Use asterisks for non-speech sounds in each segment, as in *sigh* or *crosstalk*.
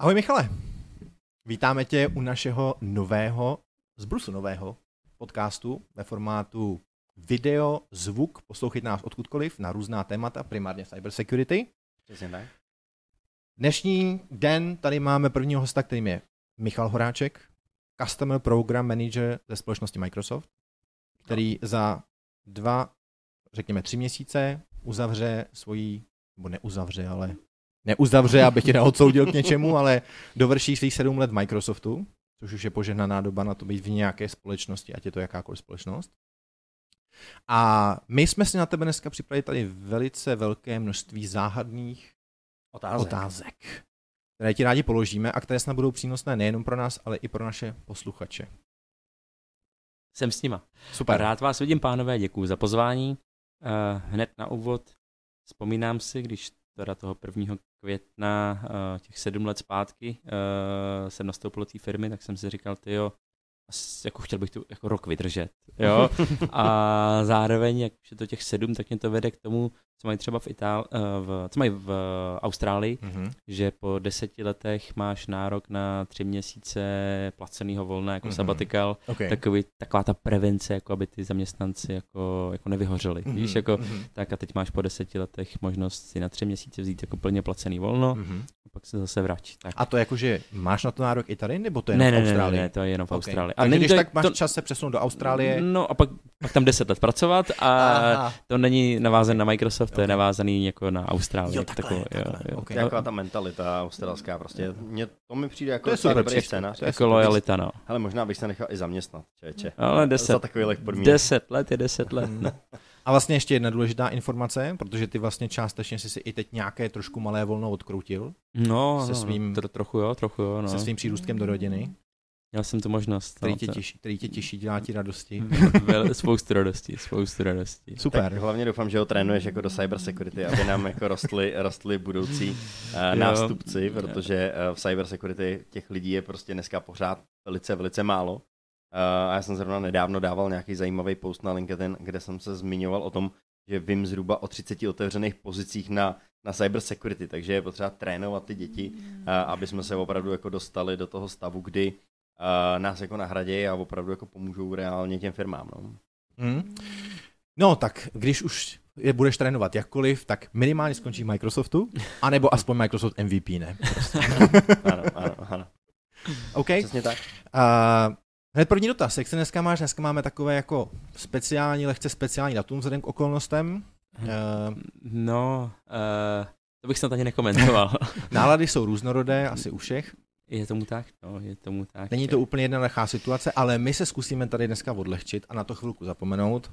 Ahoj Michale, vítáme tě u našeho nového, z Brusu nového podcastu ve formátu video, zvuk, poslouchejte nás odkudkoliv na různá témata, primárně cybersecurity. Přesně tak. Dnešní den tady máme prvního hosta, kterým je Michal Horáček, Customer Program Manager ze společnosti Microsoft, který za dva, řekněme tři měsíce uzavře svoji, nebo neuzavře, ale neuzavře, abych tě neodsoudil k něčemu, ale dovrší svých sedm let v Microsoftu, což už je požehnaná doba na to být v nějaké společnosti, ať je to jakákoliv společnost. A my jsme si na tebe dneska připravili tady velice velké množství záhadných Otázek. otázek, které ti rádi položíme a které snad budou přínosné nejenom pro nás, ale i pro naše posluchače. Jsem s nima. Super. Rád vás vidím, pánové, děkuji za pozvání. Uh, hned na úvod vzpomínám si, když teda toho 1. května uh, těch sedm let zpátky uh, jsem nastoupil do té firmy, tak jsem si říkal, ty jo, jako chtěl bych tu jako rok vydržet, jo, *laughs* a zároveň, jak už je to těch sedm, tak mě to vede k tomu, co mají třeba v Itál, uh, v, co mají v Austrálii, Mm-hmm. že po deseti letech máš nárok na tři měsíce placeného volna jako Mhm. mm-hmm. sabbatical, Okay. takový, taková ta prevence, jako aby ty zaměstnanci jako, jako nevyhořeli. Mm-hmm. Víš, jako, mm-hmm. tak a teď máš po deseti letech možnost si na tři měsíce vzít jako plně placený volno Mm-hmm. a pak se zase vrátí. Tak. A to jakože máš na to nárok i tady, nebo to je ne, jenom ne, v ne, ne, Austrálii? ne, to je jenom v Okay. Austrálii. Takže není když to, tak máš to, čas se přesunout do Austrálie. No a pak, pak tam deset let pracovat a Aha. to není navázané na Microsoft, to je navázaný jako na Austrálii. Jo, jako takhle, takovou, jo, takhle, jo. ok. To je taková ta mentalita australská prostě. Mě, to mi přijde jako To je super dobrý scénář. To je Jako lojalita, no. Hele, možná bych se nechal i zaměstnat, čeče. Ale Za deset, takových podmínek. deset let je deset let. Mm. *laughs* A vlastně ještě jedna důležitá informace, protože ty vlastně částečně si si i teď nějaké trošku malé volno odkroutil No, Se no, svým- no, tro, trochu jo, trochu jo, no. se svým přírůstkem do rodiny, Měl jsem tu možnost. který no, tě to- těší, který tě těší, dělá ti radosti. *laughs* Spoustu radosti, spoustu radosti. Tak Super. hlavně doufám, že ho trénuješ jako do cyber security, aby nám jako rostly, rostly budoucí uh, nástupci, protože uh, v cyber security těch lidí je prostě dneska pořád velice, velice málo. Uh, a já jsem zrovna nedávno dával nějaký zajímavý post na LinkedIn, kde jsem se zmiňoval o tom, že vím zhruba o 30 otevřených pozicích na, na cyber security, takže je potřeba trénovat ty děti, aby jsme se opravdu jako dostali do toho stavu, kdy nás jako nahradějí a opravdu jako pomůžou reálně těm firmám. No. Hmm. No tak, když už je budeš trénovat jakkoliv, tak minimálně skončí v Microsoftu, *laughs* anebo aspoň Microsoft MVP, ne? Prostě. *laughs* Ano, ano, ano. OK. Přesně tak. Uh, hned první dotaz, jak se dneska máš? Dneska máme takové jako speciální, lehce speciální datum vzhledem k okolnostem. Uh, No, uh, to bych snad ani nekomentoval. *laughs* nálady jsou různorodé, asi u všech. Je tomu tak? No, je tomu tak. Není to úplně jednoduchá situace, ale my se zkusíme tady dneska odlehčit a na to chvilku zapomenout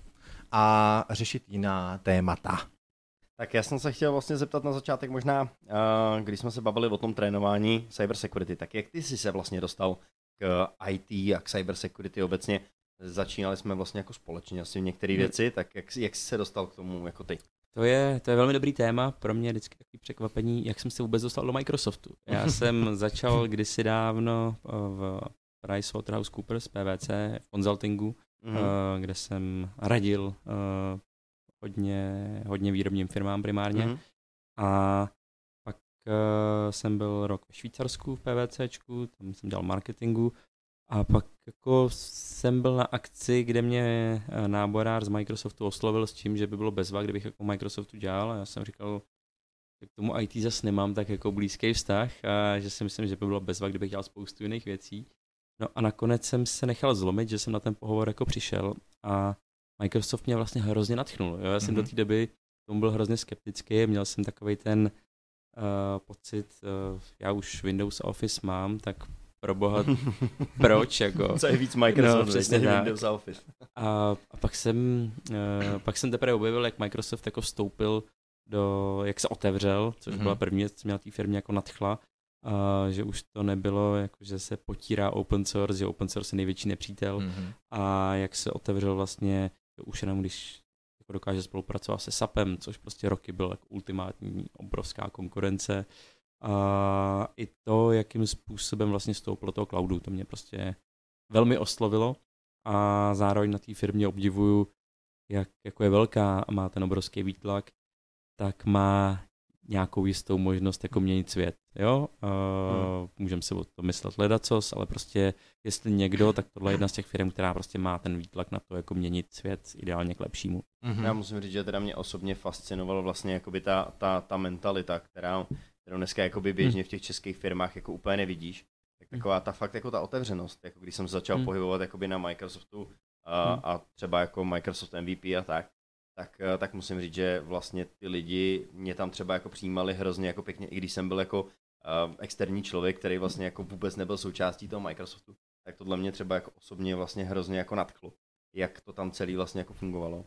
a řešit jiná témata. Tak já jsem se chtěl vlastně zeptat na začátek možná, uh, když jsme se bavili o tom trénování cyber security, tak jak ty jsi se vlastně dostal k IT a k cyber security obecně? Začínali jsme vlastně jako společně asi v některé Hmm. věci, tak jak, jak jsi se dostal k tomu jako ty? To je, to je velmi dobrý téma, pro mě vždycky takový překvapení, jak jsem se vůbec dostal do Microsoftu. Já *laughs* jsem začal kdysi dávno eh, v PricewaterhouseCoopers, PwC, v consultingu, Mhm. mm. kde jsem radil uh, hodně, hodně výrobním firmám primárně. Mhm. A pak jsem byl rok ve Švýcarsku v PVCčku, tam jsem dělal marketingu a pak jako jsem byl na akci, kde mě eh, náborář z Microsoftu oslovil s tím, že by bylo bezva, kdybych jako Microsoftu dělal a já jsem říkal, že k tomu IT zase nemám tak jako blízký vztah a že si myslím, že by bylo bezva, kdybych dělal spoustu jiných věcí. No a nakonec jsem se nechal zlomit, že jsem na ten pohovor jako přišel a Microsoft mě vlastně hrozně natchnul. Jo? Já jsem Mhm. do té doby k tomu byl hrozně skeptický, měl jsem takový ten uh, pocit, uh, já už Windows Office mám, tak pro boha, *laughs* proč jako. Co je víc Microsoft, No, přesně tak. Windows a Office. A, a pak jsem, uh, pak jsem teprve objevil, jak Microsoft jako vstoupil do, jak se otevřel, což Mhm. byla první věc, co mě na té firmě jako nadchla, a že už to nebylo, jako, že se potírá open source, že open source je největší nepřítel Mm-hmm. a jak se otevřel vlastně, to už jenom když jako dokáže spolupracovat se SAPem, což prostě roky byl jako ultimátní obrovská konkurence. A i to, jakým způsobem vlastně vstoupilo do toho cloudu, to mě prostě velmi oslovilo a zároveň na té firmě obdivuju, jak jako je velká a má ten obrovský výtlak, tak má nějakou jistou možnost jako měnit svět. Jo? Uh, hmm. Můžeme si o to myslet ledacos, ale prostě jestli někdo, tak tohle je jedna z těch firm, která prostě má ten výtlak na to, jako měnit svět ideálně k lepšímu. Mm-hmm. Já musím říct, že teda mě osobně fascinovalo vlastně jakoby ta, ta, ta mentalita, která, kterou dneska jakoby běžně v těch českých firmách jako úplně nevidíš. Tak taková ta fakt jako ta otevřenost, jako když jsem začal hmm. pohybovat jakoby na Microsoftu a, hmm. a třeba jako Microsoft MVP a tak, tak, eh, tak musím říct, že vlastně ty lidi mě tam třeba jako přijímali hrozně jako pěkně, i když jsem byl jako uh, externí člověk, který vlastně jako vůbec nebyl součástí toho Microsoftu, tak tohle mě třeba jako osobně vlastně hrozně jako nadchlo, jak to tam celý vlastně jako fungovalo.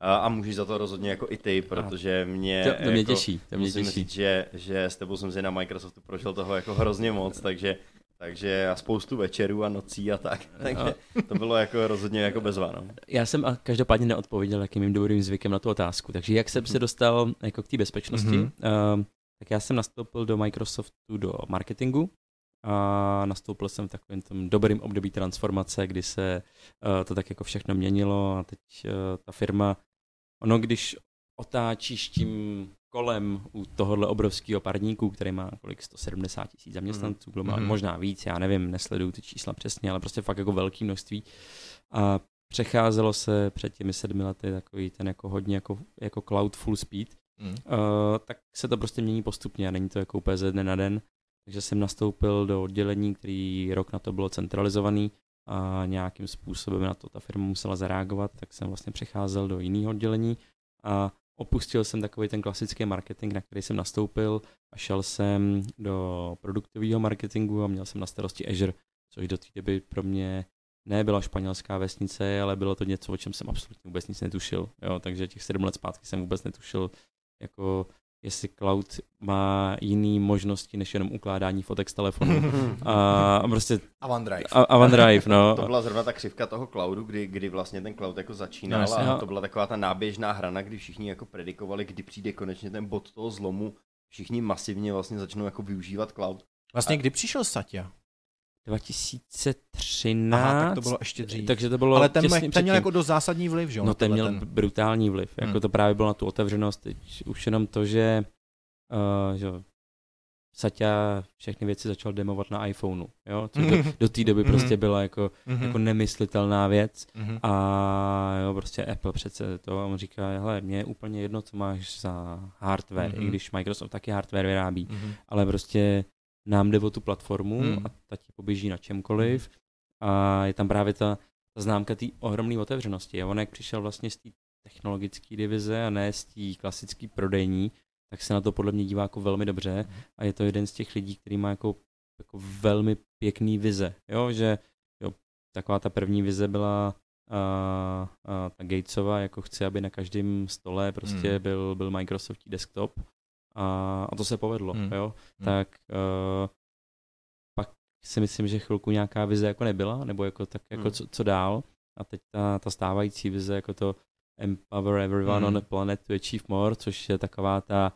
A, a můžeš za to rozhodně jako i ty, protože mě, to, to mě jako, těší, to mě musím těší. říct, že, že s tebou jsem si na Microsoftu prožil toho jako hrozně moc, takže takže a spoustu večerů a nocí a tak. Takže to bylo jako rozhodně jako bezva. No. Já jsem a každopádně neodpověděl jakým mým dobrým zvykem na tu otázku. Takže jak jsem se dostal jako k té bezpečnosti, mm-hmm. uh, tak já jsem nastoupil do Microsoftu do marketingu a nastoupil jsem v takovém tom dobrým období transformace, kdy se uh, to tak jako všechno měnilo a teď uh, ta firma, ono když otáčíš tím kolem u tohohle obrovského parníku, který má kolik 170 tisíc zaměstnanců, mm. mm. možná víc, já nevím, nesleduju ty čísla přesně, ale prostě fakt jako velké množství. A přecházelo se před těmi sedmi lety takový ten jako hodně jako, jako cloud full speed, mm. uh, tak se to prostě mění postupně a není to jako úplně ze dne na den. Takže jsem nastoupil do oddělení, který rok na to bylo centralizovaný a nějakým způsobem na to ta firma musela zareagovat, tak jsem vlastně přecházel do jiného oddělení a opustil jsem takový ten klasický marketing, na který jsem nastoupil a šel jsem do produktového marketingu a měl jsem na starosti Azure, což do té doby pro mě nebyla španělská vesnice, ale bylo to něco, o čem jsem absolutně vůbec nic netušil. Jo, takže těch sedm let zpátky jsem vůbec netušil, jako jestli cloud má jiné možnosti než jenom ukládání fotek z telefonu. a, *laughs* a prostě... A OneDrive. A, a OneDrive, no. to byla zrovna ta křivka toho cloudu, kdy, kdy vlastně ten cloud jako začínal no, a to byla taková ta náběžná hrana, kdy všichni jako predikovali, kdy přijde konečně ten bod toho zlomu. Všichni masivně vlastně začnou jako využívat cloud. Vlastně a... kdy přišel Satya? 2013. Aha, tak to bylo ještě dřív. Takže to bylo Ale ten, ten měl jako do zásadní vliv, že jo? No ten měl ten... brutální vliv. Jako hmm. to právě bylo na tu otevřenost. Teď už jenom to, že, uh, že Satya všechny věci začal demovat na iPhoneu, jo, což do, do té doby prostě mhm. byla jako, mhm. jako nemyslitelná věc mhm. a jo, prostě Apple přece to, a on říká, hele, mě je úplně jedno, co máš za hardware, i když Microsoft taky hardware vyrábí, ale prostě nám jde o tu platformu hmm. a ta ti poběží na čemkoliv a je tam právě ta, ta známka té ohromné otevřenosti. A on jak přišel vlastně z té technologické divize a ne z té klasické prodejní, tak se na to podle mě dívá jako velmi dobře hmm. a je to jeden z těch lidí, který má jako, jako velmi pěkný vize, jo, že jo, taková ta první vize byla a, a ta Gatesova, jako chce, aby na každém stole prostě hmm. byl, byl Microsoft desktop a, a to se povedlo, hmm. jo, hmm. tak uh, pak si myslím, že chvilku nějaká vize jako nebyla, nebo jako tak jako hmm. co, co dál a teď ta, ta stávající vize jako to empower everyone hmm. on the planet to achieve more, což je taková ta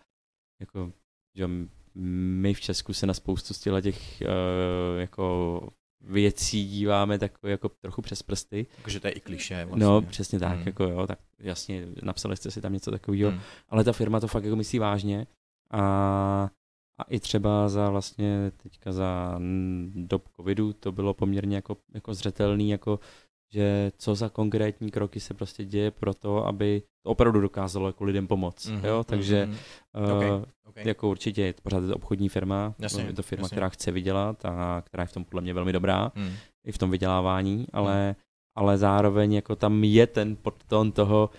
jako, že my v Česku se na spoustu z těch uh, jako věcí díváme tak jako trochu přes prsty. Takže to je i kliše. Vlastně. No, přesně tak, hmm. jako jo, tak jasně, napsali jste si tam něco takového, hmm. ale ta firma to fakt jako myslí vážně a, a i třeba za vlastně teďka za dob covidu to bylo poměrně jako, jako zřetelný, jako že co za konkrétní kroky se prostě děje pro to, aby to opravdu dokázalo jako lidem pomoct. Mm-hmm, jo? Takže mm-hmm. Uh, okay, okay. jako určitě je to pořád je to obchodní firma, jasně, je to firma, jasně. která chce vydělat a která je v tom podle mě velmi dobrá, mm. i v tom vydělávání, ale, mm. ale zároveň jako tam je ten podton toho,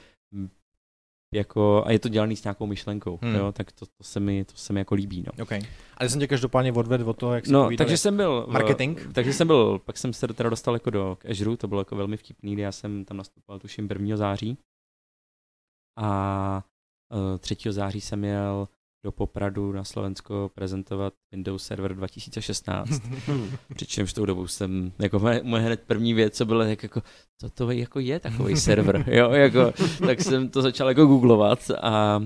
jako, a je to dělaný s nějakou myšlenkou, hmm. jo, tak to, to, se mi, to se mi jako líbí, no. Okay. Ale jsem tě každopádně odvedl o to, jak se No, takže jsem byl... Marketing? V, takže jsem byl, pak jsem se teda dostal jako do Azure, to bylo jako velmi vtipný, kdy já jsem tam nastupoval tuším 1. září a uh, 3. září jsem měl do Popradu na Slovensko prezentovat Windows Server 2016. *laughs* Přičemž tou dobou jsem, jako moje, moje hned první věc, co bylo, jak jako, co to jako je takový server, *laughs* jo, jako, tak jsem to začal jako googlovat a, a,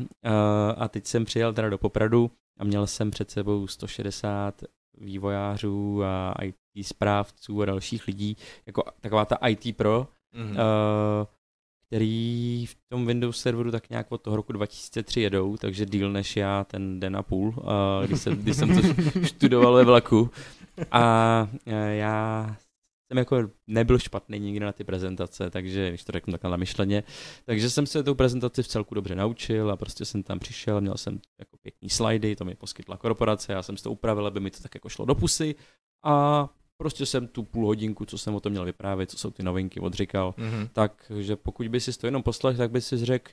a teď jsem přijel teda do Popradu a měl jsem před sebou 160 vývojářů a IT správců a dalších lidí, jako taková ta IT pro, mm-hmm. uh, který v tom Windows serveru tak nějak od toho roku 2003 jedou, takže díl než já ten den a půl, uh, když, jsem, když jsem to *laughs* studoval ve vlaku. A uh, já jsem jako nebyl špatný nikdy na ty prezentace, takže když to řeknu takhle na myšleně, takže jsem se tou prezentaci v celku dobře naučil a prostě jsem tam přišel, měl jsem jako pěkný slidy, to mi poskytla korporace, já jsem si to upravil, aby mi to tak jako šlo do pusy a prostě jsem tu půl hodinku, co jsem o tom měl vyprávět, co jsou ty novinky, odříkal, mm-hmm. takže pokud by si to jenom poslech, tak by si řekl,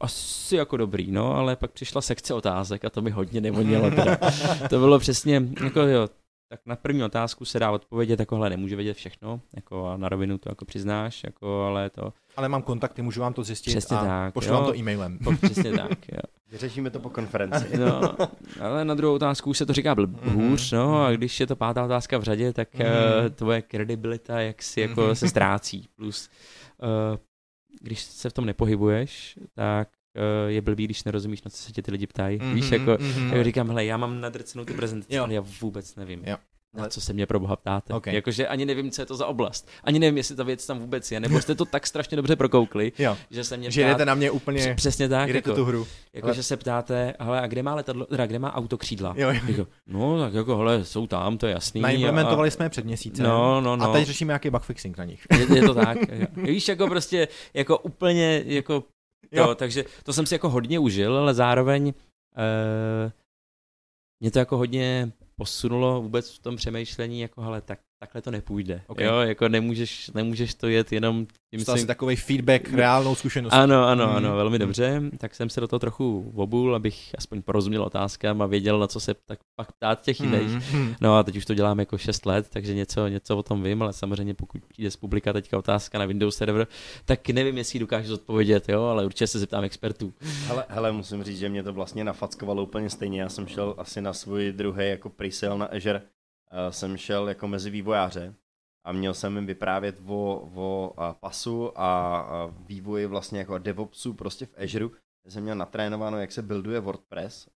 asi jako dobrý, no, ale pak přišla sekce otázek a to mi hodně nevonilo teda. *laughs* to bylo přesně, jako jo, tak na první otázku se dá odpovědět, takovhle nemůže vědět všechno, jako a na rovinu to jako přiznáš, jako ale to... Ale mám kontakty, můžu vám to zjistit Přesně a tak, pošlu vám to e-mailem. Po, *laughs* přesně tak, jo. Vyřešíme to po konferenci. No, ale na druhou otázku už se to říká bl- Mhm. hůř, no, a když je to pátá otázka v řadě, tak Mhm. uh, tvoje kredibilita jak si jako Mhm. se ztrácí. Plus, uh, když se v tom nepohybuješ, tak je blbý, když nerozumíš, na co se tě ty lidi ptají. Mhm, Víš, jako, mhm. já říkám, hele, já mám nadrcenou tu prezentaci, Jo. ale já vůbec nevím. Jo. Na co se mě pro boha ptáte. Okay. Jakože ani nevím, co je to za oblast. Ani nevím, jestli ta věc tam vůbec je, nebo jste to tak strašně dobře prokoukli, Jo, že se mě že jdete na mě úplně, Př- Přesně tak. jdete Jako, tu hru. jako Ale- že se ptáte, hele, a kde má letadlo, teda kde má auto křídla? Jo, jo. Jako, no, tak jako, hele, jsou tam, to je jasný. Naimplementovali jsme je před měsícem. No, no, no. A teď řešíme nějaký bugfixing na nich. Je, je to tak. jo. Víš, jako prostě, jako úplně, jako Jo. to, takže to jsem si jako hodně užil, ale zároveň uh, mě to jako hodně posunulo vůbec v tom přemýšlení, jako hele, tak, takhle to nepůjde. Okay. Jo, jako nemůžeš, nemůžeš to jet jenom tím Dostal si svým takový feedback, reálnou zkušenost. Ano, ano, Mm. ano, velmi dobře. Tak jsem se do toho trochu obul, abych aspoň porozuměl otázkám a věděl, na co se tak pak ptát těch e-mailech. Mm. No a teď už to dělám jako 6 let, takže něco, něco o tom vím, ale samozřejmě pokud přijde z publika teďka otázka na Windows server, tak nevím, jestli ji dokážu zodpovědět, jo, ale určitě se zeptám expertů. Hele, hele, musím říct, že mě to vlastně nafackovalo úplně stejně. Já jsem šel asi na svůj druhý jako pre na Azure. Uh, jsem šel jako mezi vývojáře a měl jsem jim vyprávět o, o a, pasu a, vývoji vlastně jako DevOpsu prostě v Azure. Já jsem měl natrénováno, jak se builduje WordPress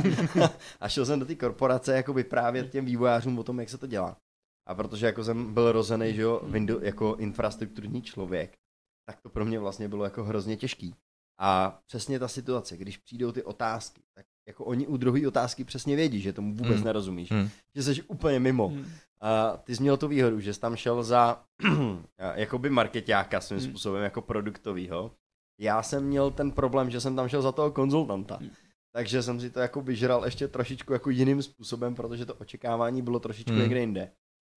*laughs* a šel jsem do té korporace jako vyprávět těm vývojářům o tom, jak se to dělá. A protože jako jsem byl rozený, že jo, Windows, jako infrastrukturní člověk, tak to pro mě vlastně bylo jako hrozně těžký. A přesně ta situace, když přijdou ty otázky, tak jako oni u druhé otázky přesně vědí, že tomu vůbec Hmm. nerozumíš, Hmm. že jsi úplně mimo. A ty jsi měl tu výhodu, že jsi tam šel za *clears throat* jakoby marketáka svým Hmm. způsobem jako produktovýho. Já jsem měl ten problém, že jsem tam šel za toho konzultanta. Hmm. Takže jsem si to jako vyžral ještě trošičku jako jiným způsobem, protože to očekávání bylo trošičku Hmm. někde jinde.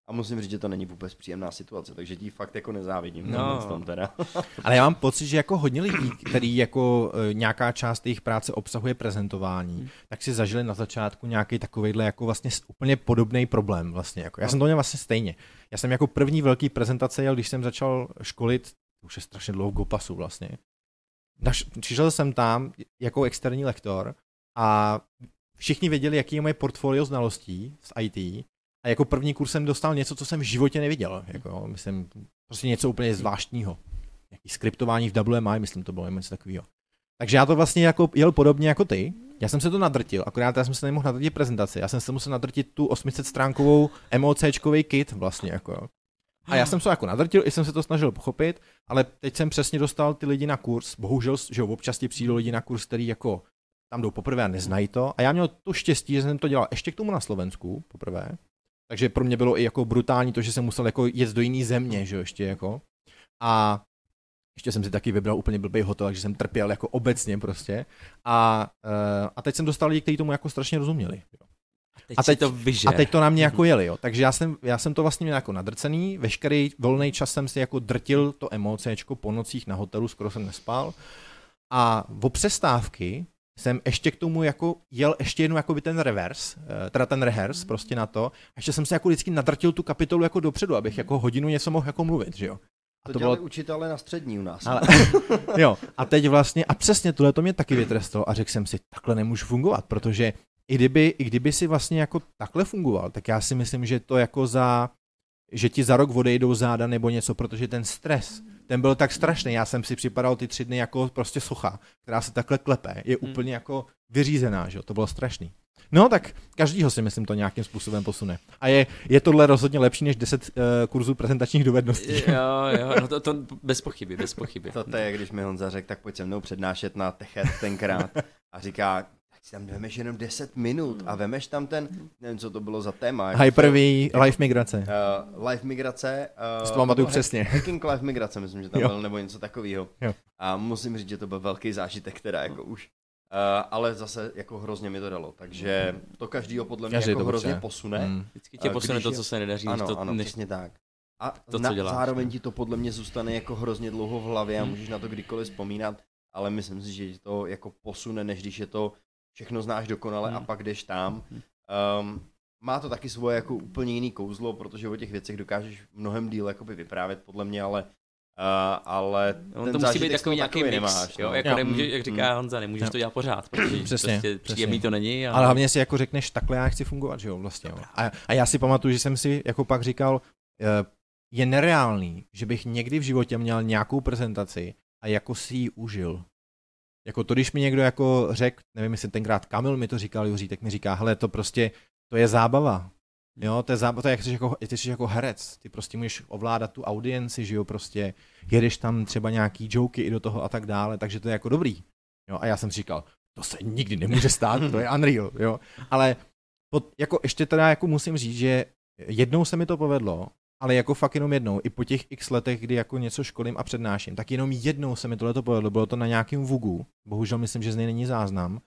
A musím říct, že to není vůbec příjemná situace, takže ti fakt jako nezávidím. No. Tom teda. *laughs* Ale já mám pocit, že jako hodně lidí, který jako e, nějaká část jejich práce obsahuje prezentování, Hmm. tak si zažili na začátku nějaký takovýhle jako vlastně úplně podobný problém vlastně. Jako. Já jsem to měl vlastně stejně. Já jsem jako první velký prezentace jel, když jsem začal školit, to už je strašně dlouho GoPasu vlastně. Naš, přišel jsem tam jako externí lektor a všichni věděli, jaký je moje portfolio znalostí z IT a jako první kurz jsem dostal něco, co jsem v životě neviděl. Jako, myslím, prostě něco úplně zvláštního. Nějaký skriptování v WMI, myslím, to bylo něco takového. Takže já to vlastně jako jel podobně jako ty. Já jsem se to nadrtil, akorát já jsem se nemohl nadrtit prezentaci. Já jsem se musel nadrtit tu 800 stránkovou MOCčkový kit vlastně jako. A já jsem se jako nadrtil, i jsem se to snažil pochopit, ale teď jsem přesně dostal ty lidi na kurz. Bohužel, že občas ti přijdou lidi na kurz, který jako tam jdou poprvé a neznají to. A já měl to štěstí, že jsem to dělal ještě k tomu na Slovensku poprvé. Takže pro mě bylo i jako brutální to, že jsem musel jako jet do jiné země, že jo, ještě jako. A ještě jsem si taky vybral úplně blbý hotel, takže jsem trpěl jako obecně prostě. A, uh, a teď jsem dostal lidi, kteří tomu jako strašně rozuměli. Jo. Teď, A teď- to vyžer. A teď to na mě jako jeli, jo. Takže já jsem, já jsem to vlastně měl jako nadrcený, veškerý volný čas jsem si jako drtil to emocečko po nocích na hotelu, skoro jsem nespal. A o přestávky jsem ještě k tomu jako jel ještě jednou jako by ten reverse, eh, teda ten rehearse prostě na to. A ještě jsem si jako vždycky nadrtil tu kapitolu jako dopředu, abych jako hodinu něco mohl jako mluvit, že jo. A To, to dělali bylo, učitele na střední u nás. ale, *laughs* jo, a teď vlastně, a přesně tohle to mě taky vytrestalo a řekl jsem si, takhle nemůžu fungovat, protože i kdyby, i kdyby si vlastně jako takhle fungoval, tak já si myslím, že to jako za, že ti za rok odejdou záda nebo něco, protože ten stres, ten byl tak strašný, já jsem si připadal ty tři dny jako prostě socha, která se takhle klepe, je Hmm. úplně jako vyřízená, že jo, to bylo strašný. No tak každýho si myslím to nějakým způsobem posune. A je, je tohle rozhodně lepší než 10 uh, kurzů prezentačních dovedností. Jo, jo, no to, to bez pochyby, bez pochyby. To, to je, když mi Honza řekl, tak pojď se mnou přednášet na Techet tenkrát a říká, si tam vemeš jenom 10 minut a vemeš tam ten, nevím, co to bylo za téma. jako Hyper-V, to- live migrace. Uh, live migrace. Uh, to pamatuju přesně. *laughs* Hacking live migrace, myslím, že tam Jo. byl, nebo něco takového. A musím říct, že to byl velký zážitek, teda jako už. Uh, ale zase jako hrozně mi to dalo, takže to každýho podle mě Každý jako to hrozně potřebuje. posune. Mm. Vždycky tě posune když to, co se nedaří, Ano, to, ano, než, přesně tak. A to, na, co děláš, zároveň no. ti to podle mě zůstane jako hrozně dlouho v hlavě a Hmm. můžeš na to kdykoliv vzpomínat, ale myslím si, že ti to jako posune, než když je to všechno znáš dokonale a Hmm. pak jdeš tam. Hmm. Um, má to taky svoje jako úplně jiný kouzlo, protože o těch věcech dokážeš mnohem díl jakoby vyprávět podle mě, ale uh, ale On ten to musí být takový nějaký mix, nemáš, jo, no. jako Jo. nemůže, jak Mm, říká Honza, nemůžeš Jo. to dělat pořád, protože *clears throat* Přesně, prostě přesně. příjemný to není. Ale hlavně si jako řekneš, takhle já chci fungovat, že jo, vlastně. Jo. A, a já si pamatuju, že jsem si jako pak říkal, eh, je nereálný, že bych někdy v životě měl nějakou prezentaci a jako si ji užil. Jako to, když mi někdo jako řekl, nevím, jestli tenkrát Kamil mi to říkal, Juří, tak mi říká, hele, to prostě, to je zábava. Jo, to je zábava, to je jak jsi jako, ty jsi jako herec, ty prostě můžeš ovládat tu audienci, že jo, prostě jedeš tam třeba nějaký joky i do toho a tak dále, takže to je jako dobrý. Jo, a já jsem říkal, to se nikdy nemůže stát, to je unreal, jo. Ale pod, jako ještě teda jako musím říct, že jednou se mi to povedlo, ale jako fakt jenom jednou, i po těch x letech, kdy jako něco školím a přednáším, tak jenom jednou se mi tohle to povedlo, bylo to na nějakém Vugu, bohužel myslím, že z něj není záznam,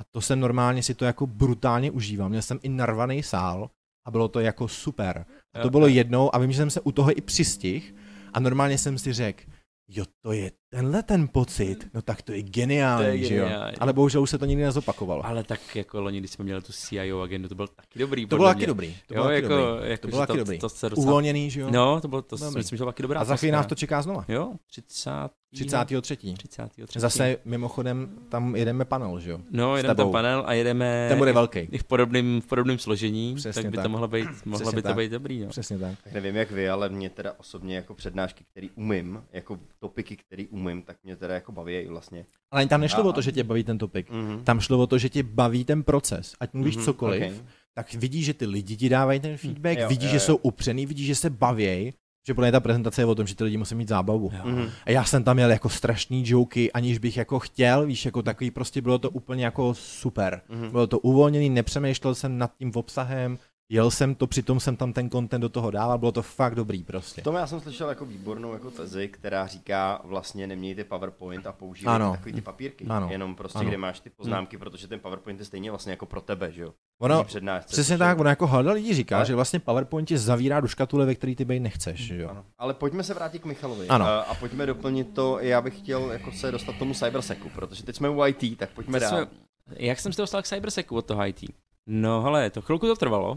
a to jsem normálně si to jako brutálně užíval, měl jsem i narvaný sál a bylo to jako super. A to bylo jednou a vím, že jsem se u toho i přistih a normálně jsem si řekl, jo, to je tenhle ten pocit, no tak to je geniální, To je že jo. geniální. Ale bohužel už se to nikdy nezopakovalo. Ale tak jako loni, když jsme měli tu CIO agendu, to byl taky dobrý. To bylo taky dobrý. To jo, bylo taky jako, dobrý. jako, To bylo taky to, dobrý. To, se docela... Uvolněný, že jo. No, to bylo, to Dobrý. myslím, že to byla taky dobrá a za chvíli nás to čeká znova. Jo, 30. 33. 33. Zase mimochodem tam jedeme panel, že jo. No, jedeme tam panel a jedeme Ten bude velký. i v podobném, v podobném složení, Přesně tak by tak. to mohlo být, mohlo Přesně by to tak. být dobrý. No. Přesně tak. Tak nevím jak vy, ale mě teda osobně jako přednášky, který umím, jako topiky, který umím, tak mě teda jako baví i vlastně. Ale tam nešlo A- o to, že tě baví ten topik. Mhm. Tam šlo o to, že tě baví ten proces. Ať mluvíš Mhm, cokoliv, okay. tak vidíš, že ty lidi ti dávají ten feedback, Jo, vidíš, jo, že jo. jsou upřený, vidíš, že se baví, že podle mě ta prezentace je o tom, že ty lidi musí mít zábavu. Mhm. A já jsem tam měl jako strašný joky, aniž bych jako chtěl, víš, jako takový prostě bylo to úplně jako super. Mhm. Bylo to uvolněný, nepřemýšlel jsem nad tím obsahem, jel jsem to, přitom jsem tam ten content do toho dával, bylo to fakt dobrý prostě. V tom já jsem slyšel jako výbornou jako tezi, která říká vlastně nemějte PowerPoint a používejte Ano. takový ty papírky. Ano. Jenom prostě, Ano. kde máš ty poznámky, protože ten PowerPoint je stejně vlastně jako pro tebe, že jo? Ono, přednášce, přesně tak, ono jako hlada lidí říká, Ale- že vlastně PowerPoint tě zavírá do škatule, ve který ty být nechceš, že jo. Ano. Ale pojďme se vrátit k Michalovi. Ano. A, a pojďme doplnit to, já bych chtěl jako se dostat k tomu cyberseku, protože teď jsme u IT, tak pojďme Teď dál. jsme- Jak jsem se dostal k cyberseku od toho IT? No hele, to chvilku to trvalo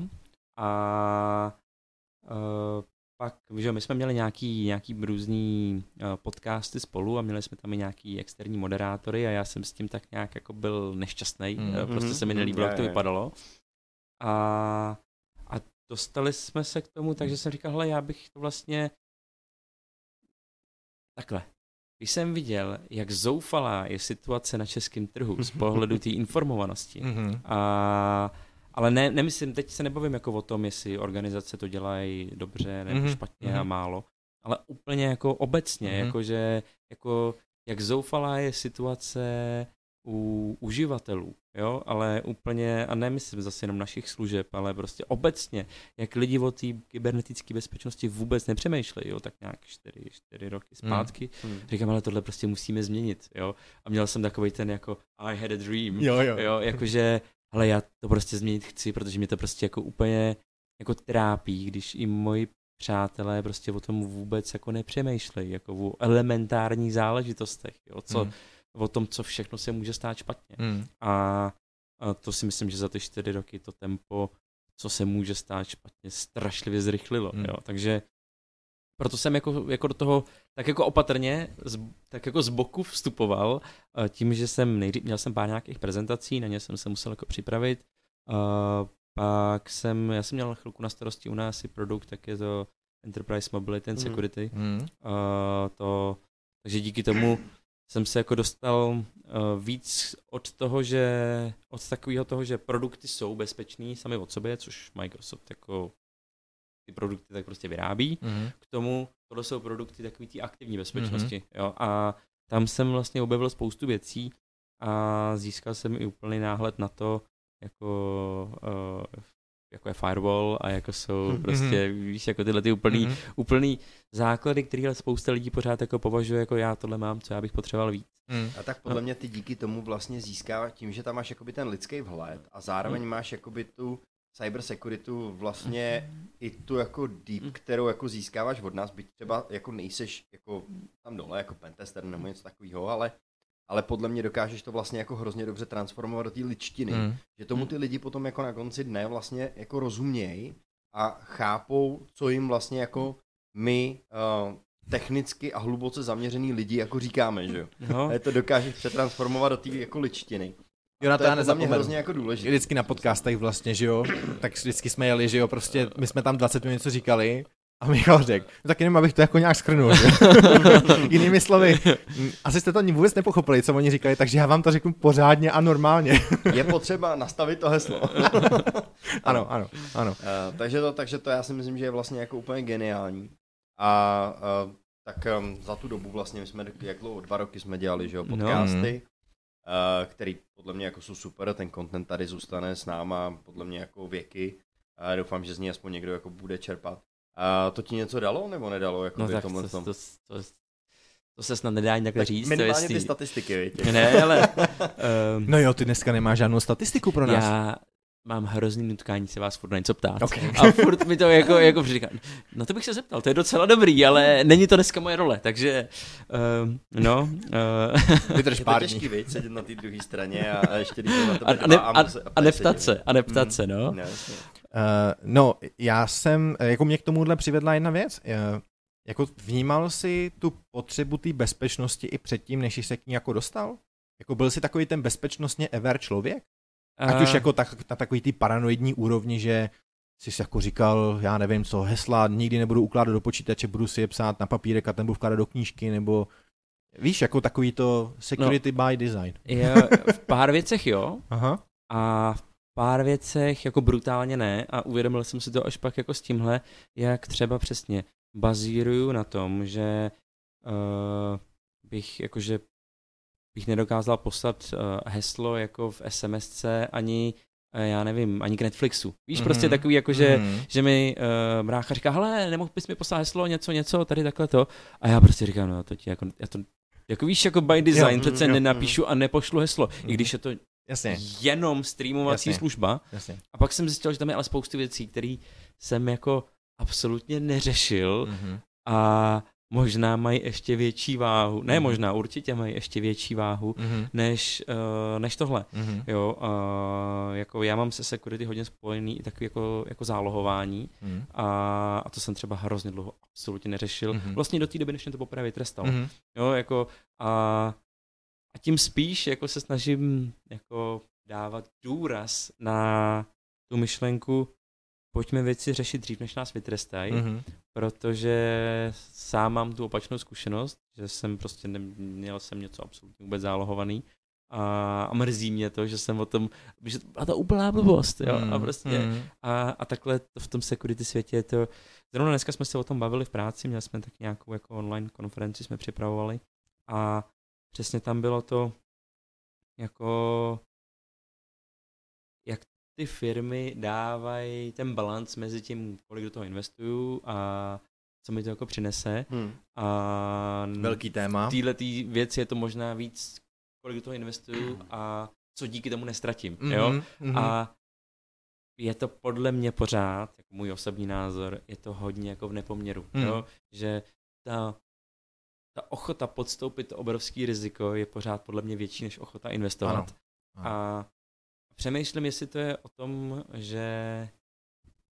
a uh, pak, že my jsme měli nějaký, nějaký různý uh, podcasty spolu a měli jsme tam i nějaký externí moderátory a já jsem s tím tak nějak jako byl nešťastný, Mhm. mm. prostě se mi Mhm, nelíbilo, je, jak to vypadalo. A, a dostali jsme se k tomu, takže jsem říkal, hele, já bych to vlastně takhle. Když jsem viděl, jak zoufalá je situace na českém trhu z pohledu té *laughs* informovanosti, Mhm. a, ale ne, nemyslím, teď se nebavím jako o tom, jestli organizace to dělají dobře nebo Mhm, špatně a mhm. málo, ale úplně jako obecně, Mhm. jakože jako jak zoufalá je situace u uživatelů, jo, ale úplně, a nemyslím zase jenom našich služeb, ale prostě obecně, jak lidi o té kybernetické bezpečnosti vůbec nepřemýšlejí, jo, tak nějak čtyři, čtyři roky zpátky. Hmm. Říkám, ale tohle prostě musíme změnit, jo. A měl jsem takový ten jako I had a dream, Jo, jo. jo, jakože, ale já to prostě změnit chci, protože mě to prostě jako úplně jako trápí, když i moji přátelé prostě o tom vůbec jako nepřemýšlejí, jako o elementárních záležitostech, jo, co, Mhm. o tom, co všechno se může stát špatně. Mhm. A, a to si myslím, že za ty čtyři roky to tempo, co se může stát špatně, strašlivě zrychlilo, Hmm. jo, takže proto jsem jako, jako do toho tak jako opatrně, z, tak jako z boku vstupoval, eh, tím, že jsem nejdřív, měl jsem pár nějakých prezentací, na ně jsem se musel jako připravit, uh, pak jsem, já jsem měl chvilku na starosti u nás i produkt, tak je to Enterprise Mobility and Mhm. Security, Mhm. uh, to, takže díky tomu jsem se jako dostal uh, víc od toho, že od takového toho, že produkty jsou bezpečný sami od sobě, což Microsoft jako ty produkty tak prostě vyrábí, Mhm. k tomu, tohle jsou produkty takové té aktivní bezpečnosti. Mm-hmm. Jo, a tam jsem vlastně objevil spoustu věcí a získal jsem i úplný náhled na to, jako, uh, jako je firewall a jako jsou Mhm. prostě, víš, jako tyhle ty úplný, Mhm. úplný základy, které ale spousta lidí pořád jako považuje, jako já tohle mám, co já bych potřeboval víc. Mhm. A tak podle mě ty díky tomu vlastně získáváš tím, že tam máš jakoby ten lidský vhled a zároveň Hmm. máš jakoby tu cyber security vlastně i tu jako deep, Hmm. kterou jako získáváš od nás, byť třeba jako nejseš jako tam dole jako pentester nebo něco takového, ale ale podle mě dokážeš to vlastně jako hrozně dobře transformovat do té ličtiny, Mhm. že tomu ty lidi potom jako na konci dne vlastně jako rozumějí a chápou, co jim vlastně jako my uh, technicky a hluboce zaměřený lidi jako říkáme, že jo. No, A to dokážeš přetransformovat do té jako ličtiny. Jo, na to to je já podle mě hrozně jako důležité. Vždycky na podcastech vlastně, že jo, tak vždycky jsme jeli, že jo, prostě my jsme tam 20 minut něco říkali a Michal řekl, no tak jenom abych to jako nějak schrnul, že? *laughs* Jinými slovy, asi jste to ani vůbec nepochopili, co oni říkali, takže já vám to řeknu pořádně a normálně. Je potřeba nastavit to heslo. *laughs* ano, ano, ano. Uh, takže, to, takže to já si myslím, že je vlastně jako úplně geniální. A uh, tak um, za tu dobu vlastně my jsme, jak dlouho, dva roky jsme dělali, že jo, No. podcasty, uh, který podle mě jako jsou super, ten content tady zůstane s náma podle mě jako věky. A doufám, že z ní aspoň někdo jako bude čerpat. A to ti něco dalo nebo nedalo? Jako no tak tomhle to, to, to, to se snad nedá ani takhle tak říct. to minimálně jestli- ty statistiky, viď? Ne, ale um, *laughs* No jo, ty dneska nemáš žádnou statistiku pro nás. já mám hrozný nutkání se vás furt na něco ptát. Okay. A furt mi to jako, jako říká, no to bych se zeptal, to je docela dobrý, ale není to dneska moje role, takže um, no. Uh, Vydrž Je to pár těžký, viď, sedět na té druhé straně a, a ještě když na a, tebe a, dva ne, a, a, a neptat se, a neptat Mm. se, no. No, jasně. Uh, no, já jsem, eh, jako mě k tomuhle přivedla jedna věc. Uh, jako vnímal jsi tu potřebu té bezpečnosti i předtím, než jsi se k ní jako dostal? Jako byl jsi takový ten bezpečnostně ever člověk? Ať už A- jako tak, na takový ty paranoidní úrovni, že jsi si jako říkal, já nevím co, hesla nikdy nebudu ukládat do počítače, budu si je psát na papírek a ten budu vkládat do knížky, nebo víš, jako takový to security no. by design. Jo, v pár věcech jo, Aha. a v pár věcech jako brutálně ne a uvědomil jsem si to až pak jako s tímhle, jak třeba přesně bazíruju na tom, že uh, bych jakože bych nedokázal poslat uh, heslo jako v SMSce ani uh, já nevím, ani k Netflixu. Víš, mm-hmm. prostě Mhm. takový jako, že, Mhm. že mi uh, brácha říká, hele, nemohl bys mi poslat heslo, něco, něco, tady takhle to. A já prostě říkám, no to ti jako, já to, jako víš, jako by design, Jo, přece jo, nenapíšu a nepošlu heslo, i když je to Jasně, jenom streamovací Jasně. služba. jasně. A pak jsem zjistil, že tam je ale spoustu věcí, které jsem jako absolutně neřešil Mhm. a možná mají ještě větší váhu. Ne Mhm. možná, určitě mají ještě větší váhu Mhm. než, uh, než tohle. Mhm. Jo, uh, jako já mám se security hodně spojený i takový jako, jako zálohování Mhm. a, a to jsem třeba hrozně dlouho absolutně neřešil. Mhm. Vlastně do té doby, než mě to poprvé vytrestalo. Mhm. Jo, jako a, a tím spíš jako se snažím jako dávat důraz na tu myšlenku, pojďme věci řešit dřív, než nás vytrestají, Mhm. protože sám mám tu opačnou zkušenost, že jsem prostě neměl jsem něco absolutně vůbec zálohovaný a, a mrzí mě to, že jsem o tom, že to byla to úplná blbost, jo, a Mhm. prostě Mhm. a, a takhle to v tom security světě je to, zrovna dneska jsme se o tom bavili v práci, měli jsme tak nějakou jako online konferenci, jsme připravovali a přesně tam bylo to jako jak ty firmy dávají ten balans mezi tím, kolik do toho investuju a co mi to jako přinese Hmm. a Velký téma. téhle tý věci je to možná víc, kolik do toho investuju a co díky tomu nestratím, jo? Mhm, mhm. A je to podle mě pořád, jako můj osobní názor, je to hodně jako v nepoměru, Hmm. jo? že ta, ta ochota podstoupit to obrovský riziko je pořád podle mě větší než ochota investovat. Ano, ano. A přemýšlím, jestli to je o tom, že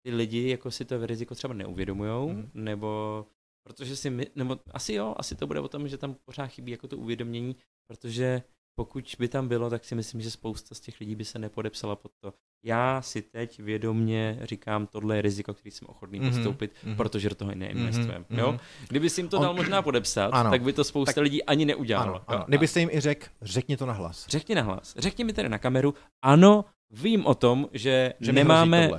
ty lidi jako si to riziko třeba neuvědomujou, Mhm. nebo protože si my, nebo asi jo, asi to bude o tom, že tam pořád chybí jako to uvědomění, protože pokud by tam bylo, tak si myslím, že spousta z těch lidí by se nepodepsala pod to. Já si teď vědomně říkám, tohle je riziko, který jsem ochotný mm-hmm. podstoupit, mm-hmm. protože do toho neinvestujeme. Mm-hmm. Jo? Kdyby si jim to dal On... možná podepsat, ano. tak by to spousta tak... lidí ani neudělalo. Ano, ano. Kdyby se jim i řekl, řekni to nahlas. Řekni nahlas. Řekni mi tedy na kameru, ano, Vím o tom, že, že nemáme,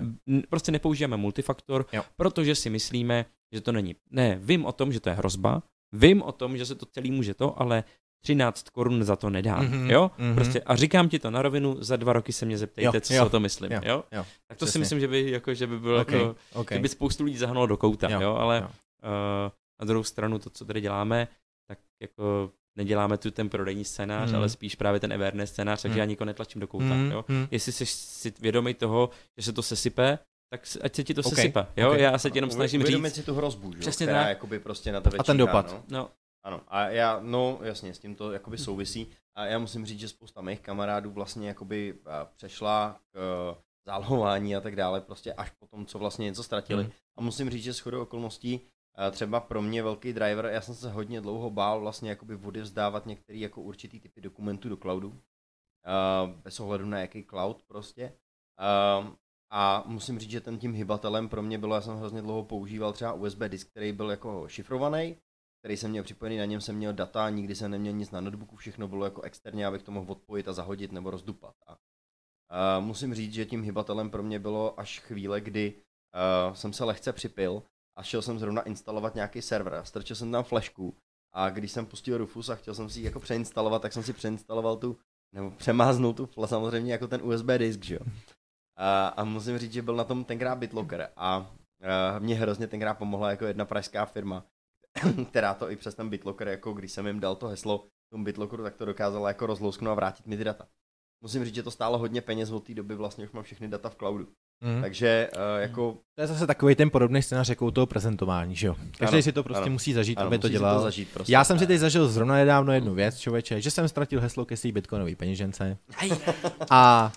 prostě nepoužíváme multifaktor, jo. protože si myslíme, že to není. Ne, vím o tom, že to je hrozba, vím o tom, že se to celý může to, ale 13 korun za to nedám, mm-hmm, jo? Mm-hmm. Prostě a říkám ti to na rovinu, za dva roky se mě zeptejte, jo, co jo, o to myslím, jo? jo? jo tak to přesně. si myslím, že by, jako, že by bylo okay, jako, okay. že by spoustu lidí zahnulo do kouta, jo? jo? Ale jo. Uh, na druhou stranu to, co tady děláme, tak jako neděláme tu ten prodejní scénář, mm. ale spíš právě ten awareness scénář, takže mm. já nikoho netlačím do kouta. Mm. Jo? Mm. Jestli jsi si vědomý toho, že se to sesype, tak ať se ti to okay. sesype. Jo? Okay. Já se ti jenom snažím říct. si tu hrozbu, že? Přesně která tak. jakoby prostě na tebe A ten dopad. No. no. Ano, a já, no jasně, s tím to jakoby souvisí. A já musím říct, že spousta mých kamarádů vlastně jakoby přešla k zálohování a tak dále, prostě až po tom, co vlastně něco ztratili. Mm. A musím říct, že shodou okolností třeba pro mě velký driver, já jsem se hodně dlouho bál vlastně jakoby vzdávat některé jako určitý typy dokumentů do cloudu, bez ohledu na jaký cloud prostě. Uh, a musím říct, že ten tím hybatelem pro mě bylo, já jsem hrozně dlouho používal třeba USB disk, který byl jako šifrovaný, který jsem měl připojený, na něm jsem měl data, nikdy jsem neměl nic na notebooku, všechno bylo jako externě, abych to mohl odpojit a zahodit nebo rozdupat. A, uh, musím říct, že tím hybatelem pro mě bylo až chvíle, kdy uh, jsem se lehce připil a šel jsem zrovna instalovat nějaký server. Strčil jsem tam flashku a když jsem pustil Rufus a chtěl jsem si ji jako přeinstalovat, tak jsem si přeinstaloval tu, nebo přemáznul tu samozřejmě jako ten USB disk, že jo. A, a musím říct, že byl na tom tenkrát BitLocker a, a mě hrozně tenkrát pomohla jako jedna pražská firma, *clears throat* která to i přes ten BitLocker, jako když jsem jim dal to heslo tomu BitLockeru, tak to dokázala jako rozlousknout a vrátit mi ty data. Musím říct, že to stálo hodně peněz od té doby, vlastně už mám všechny data v cloudu. Mm. Takže uh, jako... To je zase takový ten podobný scénář jako u toho prezentování, že jo? Každý ano, si to prostě ano, musí zažít, ano, aby to dělal. To zažít prostě. Já jsem si teď zažil zrovna nedávno jednu věc, člověče, že jsem ztratil heslo ke svý bitcoinový peněžence. A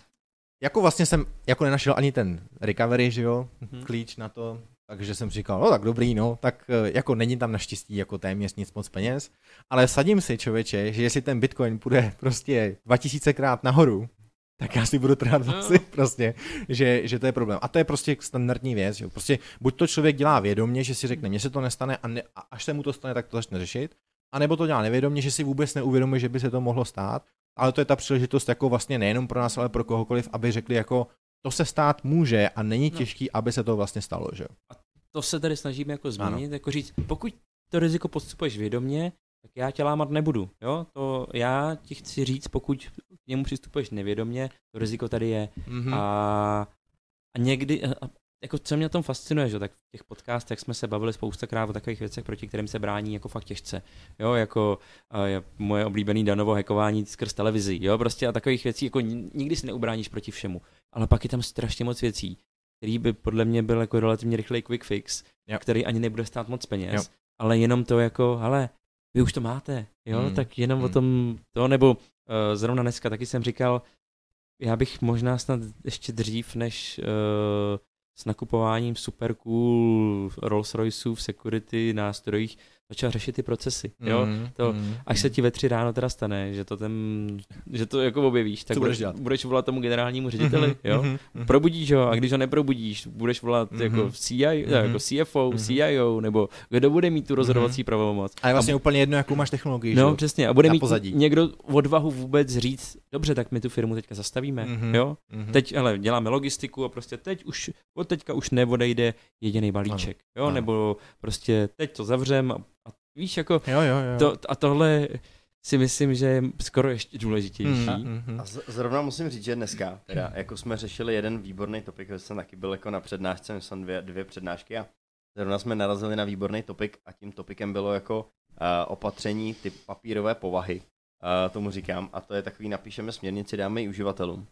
jako vlastně jsem jako nenašel ani ten recovery, že jo, mm-hmm. klíč na to, takže jsem říkal, no tak dobrý, no, tak eh, jako není tam naštěstí jako téměř nic moc peněz, ale sadím si člověče, že jestli ten bitcoin půjde prostě 2000 krát nahoru, tak já si budu trhat vlasy, no. prostě, že, že to je problém. A to je prostě standardní věc, jo. prostě buď to člověk dělá vědomě, že si řekne, mně se to nestane a, ne, a až se mu to stane, tak to začne řešit, anebo to dělá nevědomě, že si vůbec neuvědomuje, že by se to mohlo stát, ale to je ta příležitost jako vlastně nejenom pro nás, ale pro kohokoliv, aby řekli jako, to se stát může a není no. těžký, aby se to vlastně stalo, že A to se tady snažíme jako změnit, ano. jako říct, pokud to riziko podstupuješ vědomě, tak já tě lámat nebudu. Jo? To já ti chci říct, pokud k němu přistupuješ nevědomě, to riziko tady je. Mm-hmm. A, a někdy, a, jako co mě na tom fascinuje, že tak v těch podcastech jsme se bavili spoustakrát o takových věcech, proti kterým se brání jako fakt těžce. Jo, jako a je moje oblíbený danovo hackování skrz televizi, jo, prostě a takových věcí, jako nikdy si neubráníš proti všemu. Ale pak je tam strašně moc věcí, který by podle mě byl jako relativně rychlej quick fix, jo. který ani nebude stát moc peněz, jo. ale jenom to jako, ale vy už to máte, jo, hmm. tak jenom hmm. o tom to, nebo uh, zrovna dneska taky jsem říkal, já bych možná snad ještě dřív, než uh, s nakupováním super cool Rolls Royceů v security nástrojích začal řešit ty procesy, jo, mm, to, mm, až se ti ve tři ráno teda stane, že to ten, že to jako objevíš, tak budeš, budeš, budeš volat tomu generálnímu řediteli, mm, jo, mm, probudíš ho a když ho neprobudíš, budeš volat mm, jako, CI, mm, jako CFO, mm, CIO, nebo kdo bude mít tu rozhodovací mm. pravomoc. A je vlastně a, úplně jedno, jakou máš technologii, No, že? přesně, a bude mít pozadí. někdo odvahu vůbec říct, dobře, tak my tu firmu teďka zastavíme, mm, jo, mm, teď, ale děláme logistiku a prostě teď už, od teďka už neodejde jediný balíček, ano, jo, ano. nebo prostě teď to zavřem a víš, jako jo, jo, jo. To, a tohle si myslím, že je skoro ještě důležitější. Mm, a z- zrovna musím říct, že dneska, teda, jako jsme řešili jeden výborný topik, že jsem taky byl jako na přednášce, jsem dvě, dvě přednášky a zrovna jsme narazili na výborný topik a tím topikem bylo jako uh, opatření typ papírové povahy, uh, tomu říkám, a to je takový, napíšeme směrnici, dáme i uživatelům. Uh,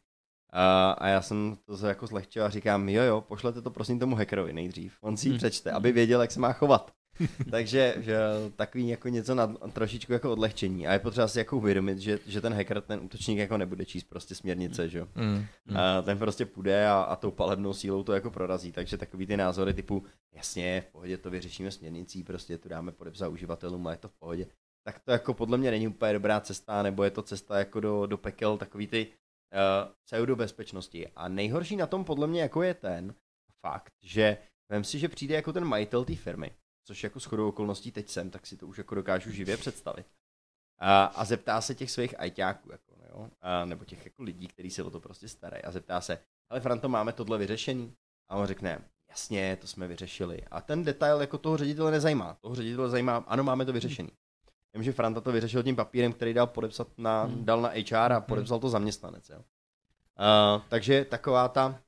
a já jsem to jako zlehčil a říkám, jo jo, pošlete to prosím tomu hackerovi nejdřív. On si ji hmm. přečte, aby věděl, jak se má chovat. *laughs* Takže že takový jako něco na trošičku jako odlehčení. A je potřeba si jako uvědomit, že, že ten hacker, ten útočník jako nebude číst prostě směrnice, že mm, mm. A ten prostě půjde a, a tou palebnou sílou to jako prorazí. Takže takový ty názory typu, jasně, v pohodě to vyřešíme směrnicí, prostě to dáme podepsat uživatelům a je to v pohodě. tak to jako podle mě není úplně dobrá cesta, nebo je to cesta jako do, do pekel, takový ty uh, pseudobezpečnosti. A nejhorší na tom podle mě jako je ten fakt, že vem si, že přijde jako ten majitel té firmy, což jako shodou okolností teď jsem, tak si to už jako dokážu živě představit. A, a zeptá se těch svých ajťáků, jako, jo? A, nebo těch jako lidí, kteří se o to prostě starají. A zeptá se, ale Franto, máme tohle vyřešený? A on řekne, jasně, to jsme vyřešili. A ten detail jako toho ředitele nezajímá. Toho ředitele zajímá, ano, máme to vyřešený. Vím, že Franta to vyřešil tím papírem, který dal podepsat na, hmm. dal na HR a hmm. podepsal to zaměstnanec. Jo. Uh, takže taková ta,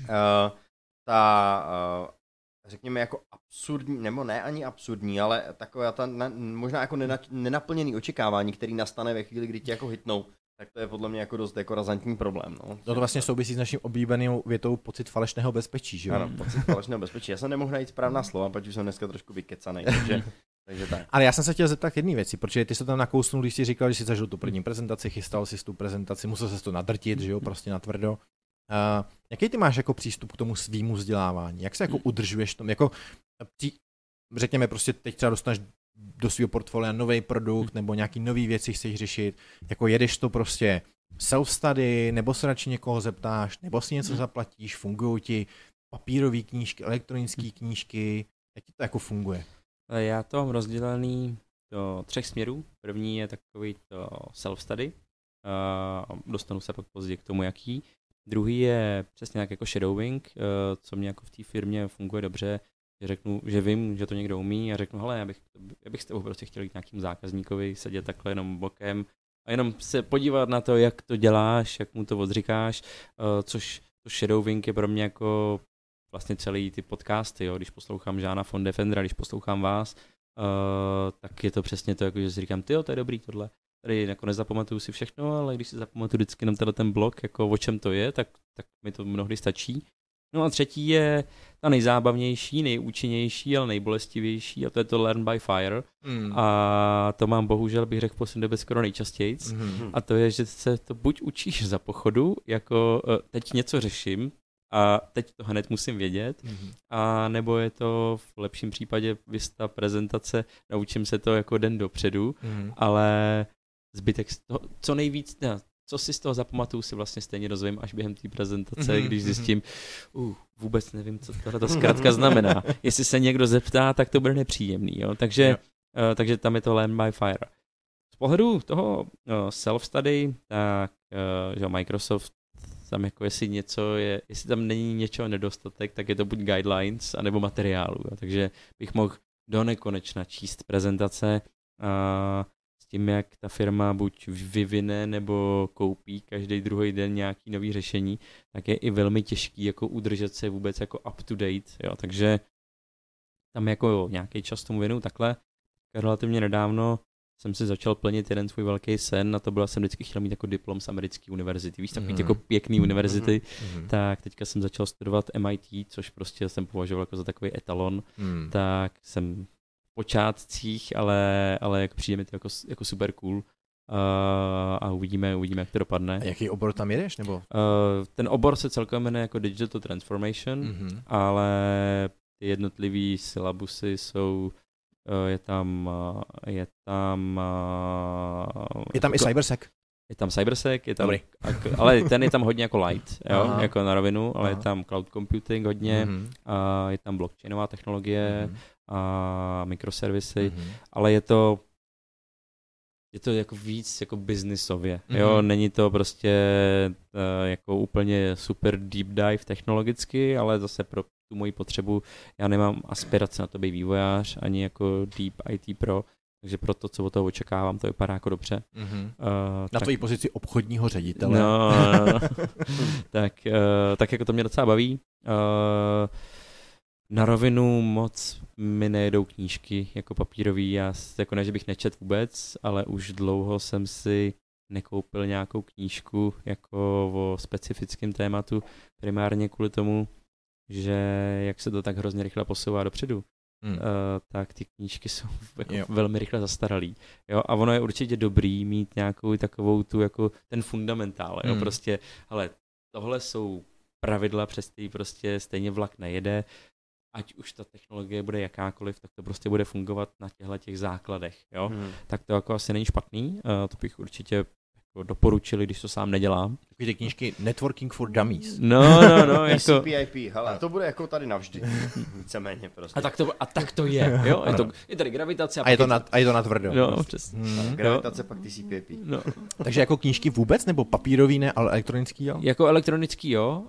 uh, ta uh, řekněme jako absurdní, nebo ne ani absurdní, ale taková ta na, možná jako nena, nenaplněný očekávání, který nastane ve chvíli, kdy tě jako hitnou, tak to je podle mě jako dost jako razantní problém. No. To, to vlastně souvisí s naším oblíbeným větou pocit falešného bezpečí, že jo? Ano, pocit falešného bezpečí. Já jsem nemohl najít správná slova, protože jsem dneska trošku vykecaný, takže *laughs* takže tak. Ale já jsem se chtěl zeptat jedné věci, protože ty se tam nakousnul, když jsi říkal, že jsi zažil tu první prezentaci, chystal si tu prezentaci, musel se to nadrtit, že jo, prostě natvrdo. Uh, jaký ty máš jako přístup k tomu svýmu vzdělávání? Jak se jako udržuješ tom? Jako, tí, řekněme prostě teď třeba dostaneš do svého portfolia nový produkt nebo nějaký nový věci chceš řešit, jako jedeš to prostě self-study, nebo se radši někoho zeptáš, nebo si něco zaplatíš, fungují ti papírové knížky, elektronické knížky, jak ti to jako funguje? Já to mám rozdělený do třech směrů. První je takový to self-study. Dostanu se pak později k tomu, jaký. Druhý je přesně jak jako shadowing, uh, co mě jako v té firmě funguje dobře, že řeknu, že vím, že to někdo umí a řeknu, hele, já bych, já bych s tebou prostě chtěl jít nějakým zákazníkovi, sedět takhle jenom bokem a jenom se podívat na to, jak to děláš, jak mu to odříkáš, uh, což to shadowing je pro mě jako vlastně celý ty podcasty, jo, když poslouchám Žána von Defendera, když poslouchám vás, uh, tak je to přesně to, jako že si říkám, ty to je dobrý tohle. Tady jako nezapamatuju si všechno, ale když si zapamatuju vždycky jenom ten blok, jako o čem to je, tak, tak mi to mnohdy stačí. No a třetí je ta nejzábavnější, nejúčinnější, ale nejbolestivější a to je to Learn by Fire. Mm. A to mám bohužel, bych řekl, poslední době skoro nejčastěji. Mm. A to je, že se to buď učíš za pochodu, jako eh, teď něco řeším, a teď to hned musím vědět, mm-hmm. a nebo je to v lepším případě vysta prezentace, naučím se to jako den dopředu, mm-hmm. ale zbytek z toho, co nejvíc, ne, co si z toho zapamatuju, si vlastně stejně dozvím až během té prezentace, mm-hmm. když zjistím, uh, vůbec nevím, co tohle ta zkrátka *laughs* znamená. Jestli se někdo zeptá, tak to bude nepříjemný, jo? Takže, jo. Uh, takže tam je to Learn by Fire. Z pohledu toho uh, self-study, tak uh, že Microsoft tam jako jestli něco je, jestli tam není něčeho nedostatek, tak je to buď guidelines, anebo materiálu. Jo. Takže bych mohl do nekonečna číst prezentace a s tím, jak ta firma buď vyvine nebo koupí každý druhý den nějaký nový řešení, tak je i velmi těžký jako udržet se vůbec jako up to date. Jo. Takže tam jako nějaký čas tomu věnu takhle. Relativně nedávno jsem si začal plnit jeden svůj velký sen a to byla, jsem vždycky chtěl mít jako diplom z americké univerzity, víš, takový mm. jako pěkný univerzity, mm. tak teďka jsem začal studovat MIT, což prostě jsem považoval jako za takový etalon, mm. tak jsem počátcích, ale, ale jak přijde mi to jako, jako super cool, Uh, a uvidíme, uvidíme, jak to dopadne. A jaký obor tam jedeš? Nebo? Uh, ten obor se celkem jmenuje jako Digital Transformation, mm-hmm. ale ty jednotlivý syllabusy jsou Eh, je tam, je tam... Je tam i Cybersec. Je tam Cybersec, je tam, Dobrý. ale ten je tam hodně jako light, *laughs* jo, Aha. jako na rovinu, ale Aha. je tam cloud computing hodně, mm-hmm. a je tam blockchainová technologie mm-hmm. A mikroservisy, mm-hmm. ale je to je to jako víc jako biznisově, mm-hmm. jo, není to prostě uh, jako úplně super deep dive technologicky, ale zase pro tu moji potřebu. Já nemám aspirace na to být vývojář, ani jako deep IT pro, takže pro to, co od toho očekávám, to vypadá jako dobře. Mm-hmm. Uh, na tak... tvojí pozici obchodního ředitele. No, no, no. *laughs* tak, uh, tak jako to mě docela baví. Uh, na rovinu moc mi nejedou knížky jako papírový, já jako ne, že bych nečet vůbec, ale už dlouho jsem si nekoupil nějakou knížku jako o specifickém tématu, primárně kvůli tomu, že jak se to tak hrozně rychle posouvá dopředu, hmm. uh, tak ty knížky jsou *laughs* jako velmi rychle zastaralý. Jo? A ono je určitě dobrý mít nějakou takovou tu jako ten fundamentál. Jo? Hmm. Prostě, ale tohle jsou pravidla, přes který prostě stejně vlak nejede ať už ta technologie bude jakákoliv, tak to prostě bude fungovat na těchto těch základech, jo. Mhm. Tak to jako asi není špatný, uh, to bych určitě jako doporučili, když to sám nedělám. Takový ty knížky Networking for Dummies. No, no, no, *laughs* jako... TCP/IP, hele, to bude jako tady navždy, *laughs* víceméně prostě. A tak to, a tak to je, jo, je, to, je tady gravitace A je to pak na, a je to na tvrdo. No, přesně. Hmm. Gravitace pak TCP/IP. No. Takže jako knížky vůbec, nebo papírový ne, ale elektronický jo? Jako elektronický jo,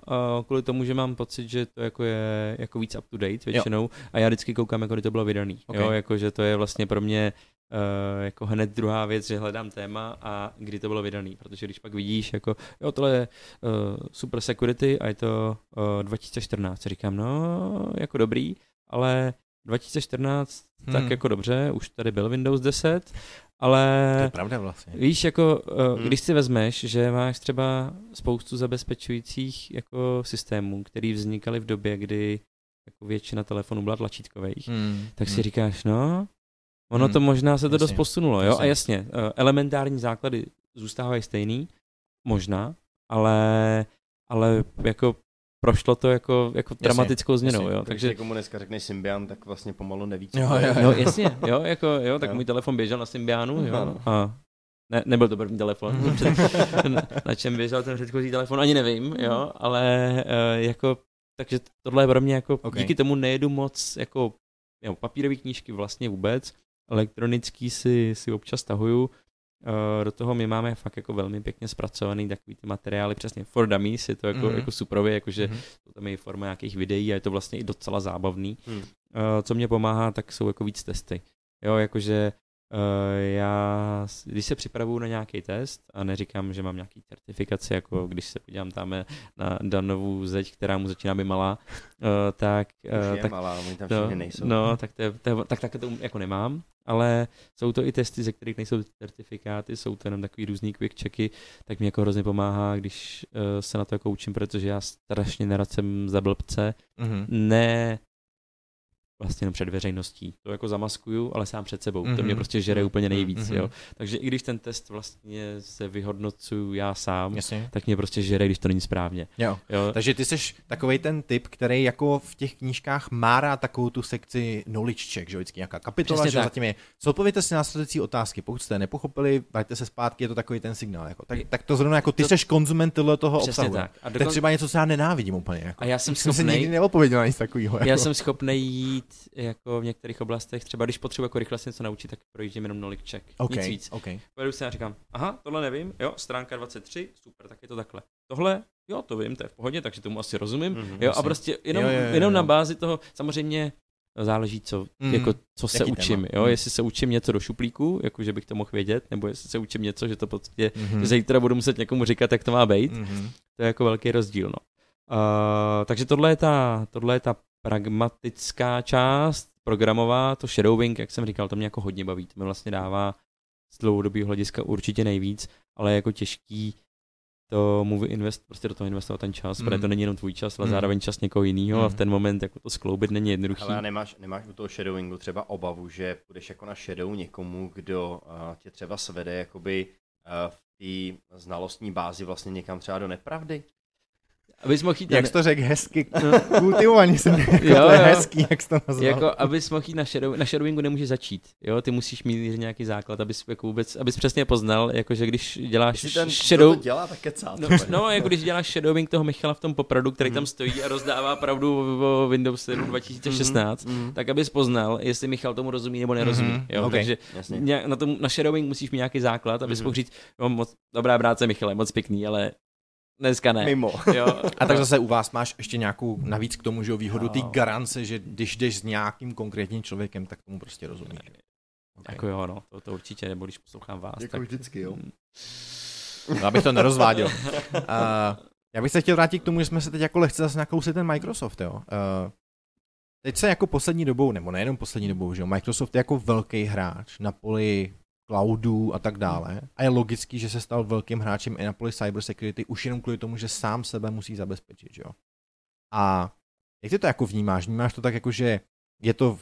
kvůli tomu, že mám pocit, že to jako je jako víc up to date většinou jo. a já vždycky koukám, jako kdy to bylo vydaný, Okay. jo, jako že to je vlastně pro mě uh, jako hned druhá věc, že hledám téma a kdy to bylo vydaný, protože když pak vidíš, jako jo, tohle je uh, super security a je to uh, 2014, říkám, no, jako dobrý, ale 2014, hmm. tak jako dobře, už tady byl Windows 10, ale... To je pravda vlastně. Víš, jako uh, Hmm. když si vezmeš, že máš třeba spoustu zabezpečujících jako systémů, které vznikaly v době, kdy jako většina telefonů byla tlačítkových. Hmm. tak si hmm. říkáš, no, ono Hmm. to možná se to Jasně. dost posunulo, jo? Jasně. A jasně, uh, elementární základy zůstávají stejný, možná, ale, ale jako prošlo to jako, jako dramatickou změnou, jasně. jo? Takže někomu dneska řekneš Symbian, tak vlastně pomalu neví, co Jo, je. jo, No jasně, jo, *laughs* jako, jo, tak Jo. můj telefon běžel na Symbianu, jo, Ano. a ne, nebyl to první telefon, *laughs* na, na čem běžel ten předchozí telefon, ani nevím, jo, ale uh, jako, takže tohle je pro mě jako, Ok. okay. díky tomu nejedu moc jako, jo, papírové knížky vlastně vůbec, elektronický si, si občas tahuju, do toho my máme fakt jako velmi pěkně zpracovaný takový ty materiály, přesně for dummies, je to jako, Mhm. mm-hmm. jako superově, jakože Mhm. jsou tam i forma nějakých videí a je to vlastně i docela zábavný. Uh, co mě pomáhá, tak jsou jako víc testy. Jo, jakože já, s- když se připravuju na nějaký test a neříkám, že mám nějaký certifikaci, jako když se podívám tam na Danovou zeď, která mu začíná být malá, uh, tak, Už je tak malá, oni tam no, nejsou. no, tak, to je, to je, tak, tak to jako nemám, ale jsou to i testy, ze kterých nejsou certifikáty, jsou to jenom takový různý quick checky, tak mi jako hrozně pomáhá, když se na to jako učím, protože já strašně nerad jsem za blbce, Mhm. ne vlastně jenom před veřejností. To jako zamaskuju, ale sám před sebou. Mm-hmm. To mě Mhm. prostě žere úplně nejvíc, Mhm. jo. Takže i když ten test vlastně se vyhodnocuju já sám, Jasně. tak mě prostě žere, když to není správně. Jo. Jo. Takže ty jsi takový ten typ, který jako v těch knížkách má rád takovou tu sekci knowledge check, že jo, vždycky nějaká kapitola, Přesně že tak. zatím je. Zodpověďte si následující otázky, pokud jste nepochopili, vraťte se zpátky, je to takový ten signál. Jako. Tak, tak to zrovna jako ty To- jsi konzument tohle toho Přesně obsahu. tak. A, To je dokon... třeba něco, co já nenávidím úplně. Jako. a já jsem jsem si nikdy schopnej, neodpověděl na nic takového. já Jako. jsem schopnej jít jako v některých oblastech, třeba když potřebuji jako rychle se něco naučit, tak projíždím jenom knowledge check. OK, Nic víc. OK. Pojedu si a říkám, aha, tohle nevím, jo, stránka 23, super, tak je to takhle. Tohle, jo, to vím, to je v pohodě, takže tomu asi rozumím. Mhm. Jo, a Jasně. prostě jenom, Jo, jo, jo, jenom jo. na bázi toho, samozřejmě záleží, co, mm. jako, co se Jaký učím, téma. jo, Mhm. jestli se učím něco do šuplíku, jako že bych to mohl vědět, nebo jestli se učím něco, že to prostě, Mhm. že zítra budu muset někomu říkat, jak to má být, Mhm. to je jako velký rozdíl, no. Uh, takže tohle je, ta, tohle je ta pragmatická část, programová, to shadowing, jak jsem říkal, to mě jako hodně baví, to mi vlastně dává z dlouhodobého hlediska určitě nejvíc, ale je jako těžký tomu invest, prostě do toho investovat ten čas, mm. protože Mm. to není jenom tvůj čas, ale Mm. zároveň čas někoho jiného a v Mm. ten moment jako to skloubit není jednoduchý. Ale nemáš, nemáš u toho shadowingu třeba obavu, že půjdeš jako na shadow někomu, kdo uh, tě třeba svede jakoby uh, v té znalostní bázi vlastně někam třeba do nepravdy? Abys mohl jít Jak na, to řekl hezky, No. kultivovaně jsem jako Jo, to je jo. hezký, jak jsi to nazval. jako, abys mohl jít na, shadow, na shadowingu nemůžeš začít, jo, ty musíš mít nějaký základ, abys jako vůbec, abys přesně poznal, jako že když děláš Jestli ten, shadow, kdo to dělá, tak kecá. No, no, jako když děláš shadowing toho Michala v tom popradu, který tam stojí a rozdává pravdu o Windows 7 2016, Mhm. tak abys poznal, jestli Michal tomu rozumí nebo nerozumí. Mhm, Jo? ok. Takže Jasně. na, tom, na shadowing musíš mít nějaký základ, abys Mhm. mohl říct, jo, moc, dobrá práce Michale, moc pěkný, ale dneska ne. Mimo. *laughs* Jo? A tak zase u vás máš ještě nějakou navíc k tomu, že výhodu ty Jo. garance, že když jdeš s nějakým konkrétním člověkem, tak tomu prostě rozumíš. Okay. Jako jo, no, to, to určitě, nebo když poslouchám vás, Jako tak... vždycky, jo. No, abych to nerozváděl. *laughs* Uh, já bych se chtěl vrátit k tomu, že jsme se teď jako lehce zase nakousli ten Microsoft, jo. Uh, teď se jako poslední dobou, nebo nejenom poslední dobou, že jo, Microsoft je jako velký hráč na poli cloudů a tak dále. A je logický, že se stal velkým hráčem i na poli cybersecurity, už jenom kvůli tomu, že sám sebe musí zabezpečit, že jo. A jak ty to jako vnímáš? Vnímáš to tak jako, že je to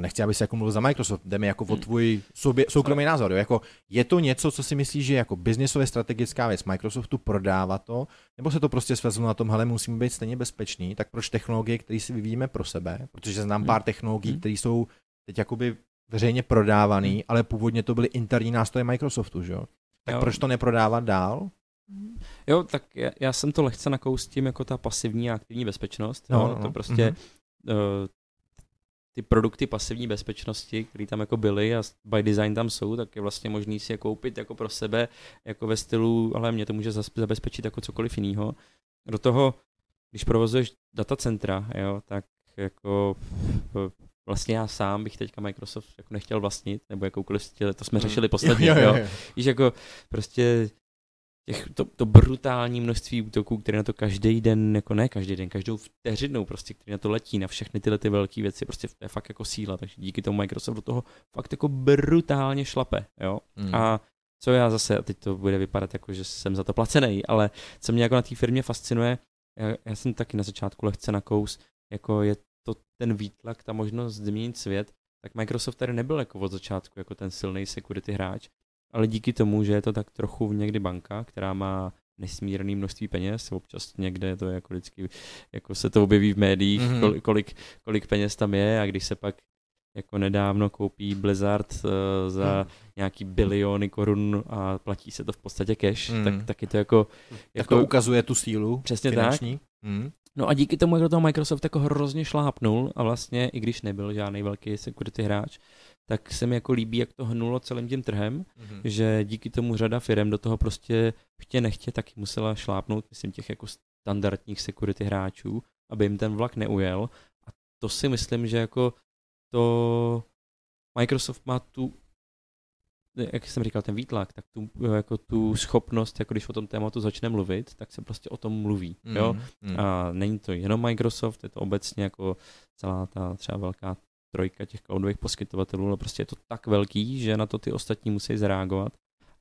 nechci, aby se jako mluvil za Microsoft, jdeme jako o Hmm. tvůj sobě, soukromý názor. Jo? Jako, je to něco, co si myslíš, že je jako biznisově strategická věc Microsoftu, prodává to, nebo se to prostě svezlo na tom, hele, musíme být stejně bezpečný, tak proč technologie, které si vyvíjíme pro sebe, protože znám Hmm. pár technologií, Hmm. které jsou teď jakoby veřejně prodávaný, Hmm. ale původně to byly interní nástroje Microsoftu, že jo? Tak Jo. proč to neprodávat dál? Jo, tak já, já jsem to lehce nakous tím jako ta pasivní a aktivní bezpečnost. No, jo, no, no. To prostě Mhm. uh, ty produkty pasivní bezpečnosti, které tam jako byly a by design tam jsou, tak je vlastně možný si je koupit jako pro sebe, jako ve stylu, ale mě to může zabezpečit jako cokoliv jiného. Do toho, když provozuješ datacentra, jo, tak jako eh, vlastně já sám bych teďka Microsoft jako nechtěl vlastnit, nebo jakoukoliv styl, to jsme Mhm. řešili posledně, *laughs* jo, jo, jo. jo. Víš, jako prostě těch, to, to brutální množství útoků, které na to každý den, jako ne každý den, každou vteřinou prostě, který na to letí, na všechny tyhle ty velké věci, prostě to je fakt jako síla, takže díky tomu Microsoft do toho fakt jako brutálně šlape, jo. Hmm. A co já zase, a teď to bude vypadat jako, že jsem za to placený, ale co mě jako na té firmě fascinuje, já, já jsem taky na začátku lehce nakous, jako je to ten výtlak, ta možnost změnit svět, tak Microsoft tady nebyl jako od začátku jako ten silný security hráč, ale díky tomu, že je to tak trochu někdy banka, která má nesmírné množství peněz, občas někde to je jako vždycky, jako se to objeví v médiích, Mhm. mm-hmm. kolik, kolik peněz tam je a když se pak jako nedávno koupí Blizzard uh, za Mhm. nějaký biliony korun a platí se to v podstatě cash, Mhm. tak, tak je to jako, Tak jako to ukazuje tu sílu Přesně finanční. Hmm. No a díky tomu, jak do toho Microsoft jako hrozně šlápnul a vlastně, i když nebyl žádný velký security hráč, tak se mi jako líbí, jak to hnulo celým tím trhem, Mhm. že díky tomu řada firm do toho prostě chtě nechtě taky musela šlápnout, myslím, těch jako standardních security hráčů, aby jim ten vlak neujel. A to si myslím, že jako to Microsoft má tu jak jsem říkal, ten výtlak, tak tu, jako tu schopnost, jako když o tom tématu začne mluvit, tak se prostě o tom mluví. Jo? Mhm. A není to jenom Microsoft, je to obecně jako celá ta třeba velká trojka těch cloudových poskytovatelů, ale prostě je to tak velký, že na to ty ostatní musí zareagovat.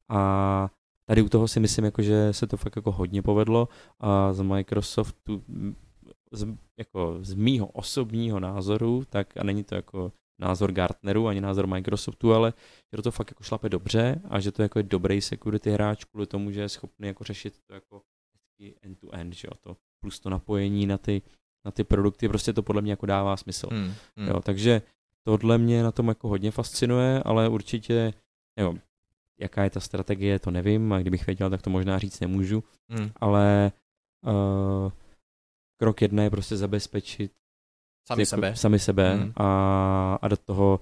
A tady u toho si myslím, jako, že se to fakt jako hodně povedlo a z Microsoftu z, jako z mýho osobního názoru, tak a není to jako názor Gartneru ani názor Microsoftu, ale že to fakt jako šlape dobře a že to jako je dobrý security hráč kvůli tomu, že je schopný jako řešit to jako end-to-end, že jo, to plus to napojení na ty, na ty produkty, prostě to podle mě jako dává smysl. Hmm. Hmm. Jo, takže tohle mě na tom jako hodně fascinuje, ale určitě, jo, jaká je ta strategie, to nevím, a kdybych věděl, tak to možná říct nemůžu, Hmm. ale uh, krok jedna je prostě zabezpečit Sami jako, sebe. sami sebe Hmm. a, a do toho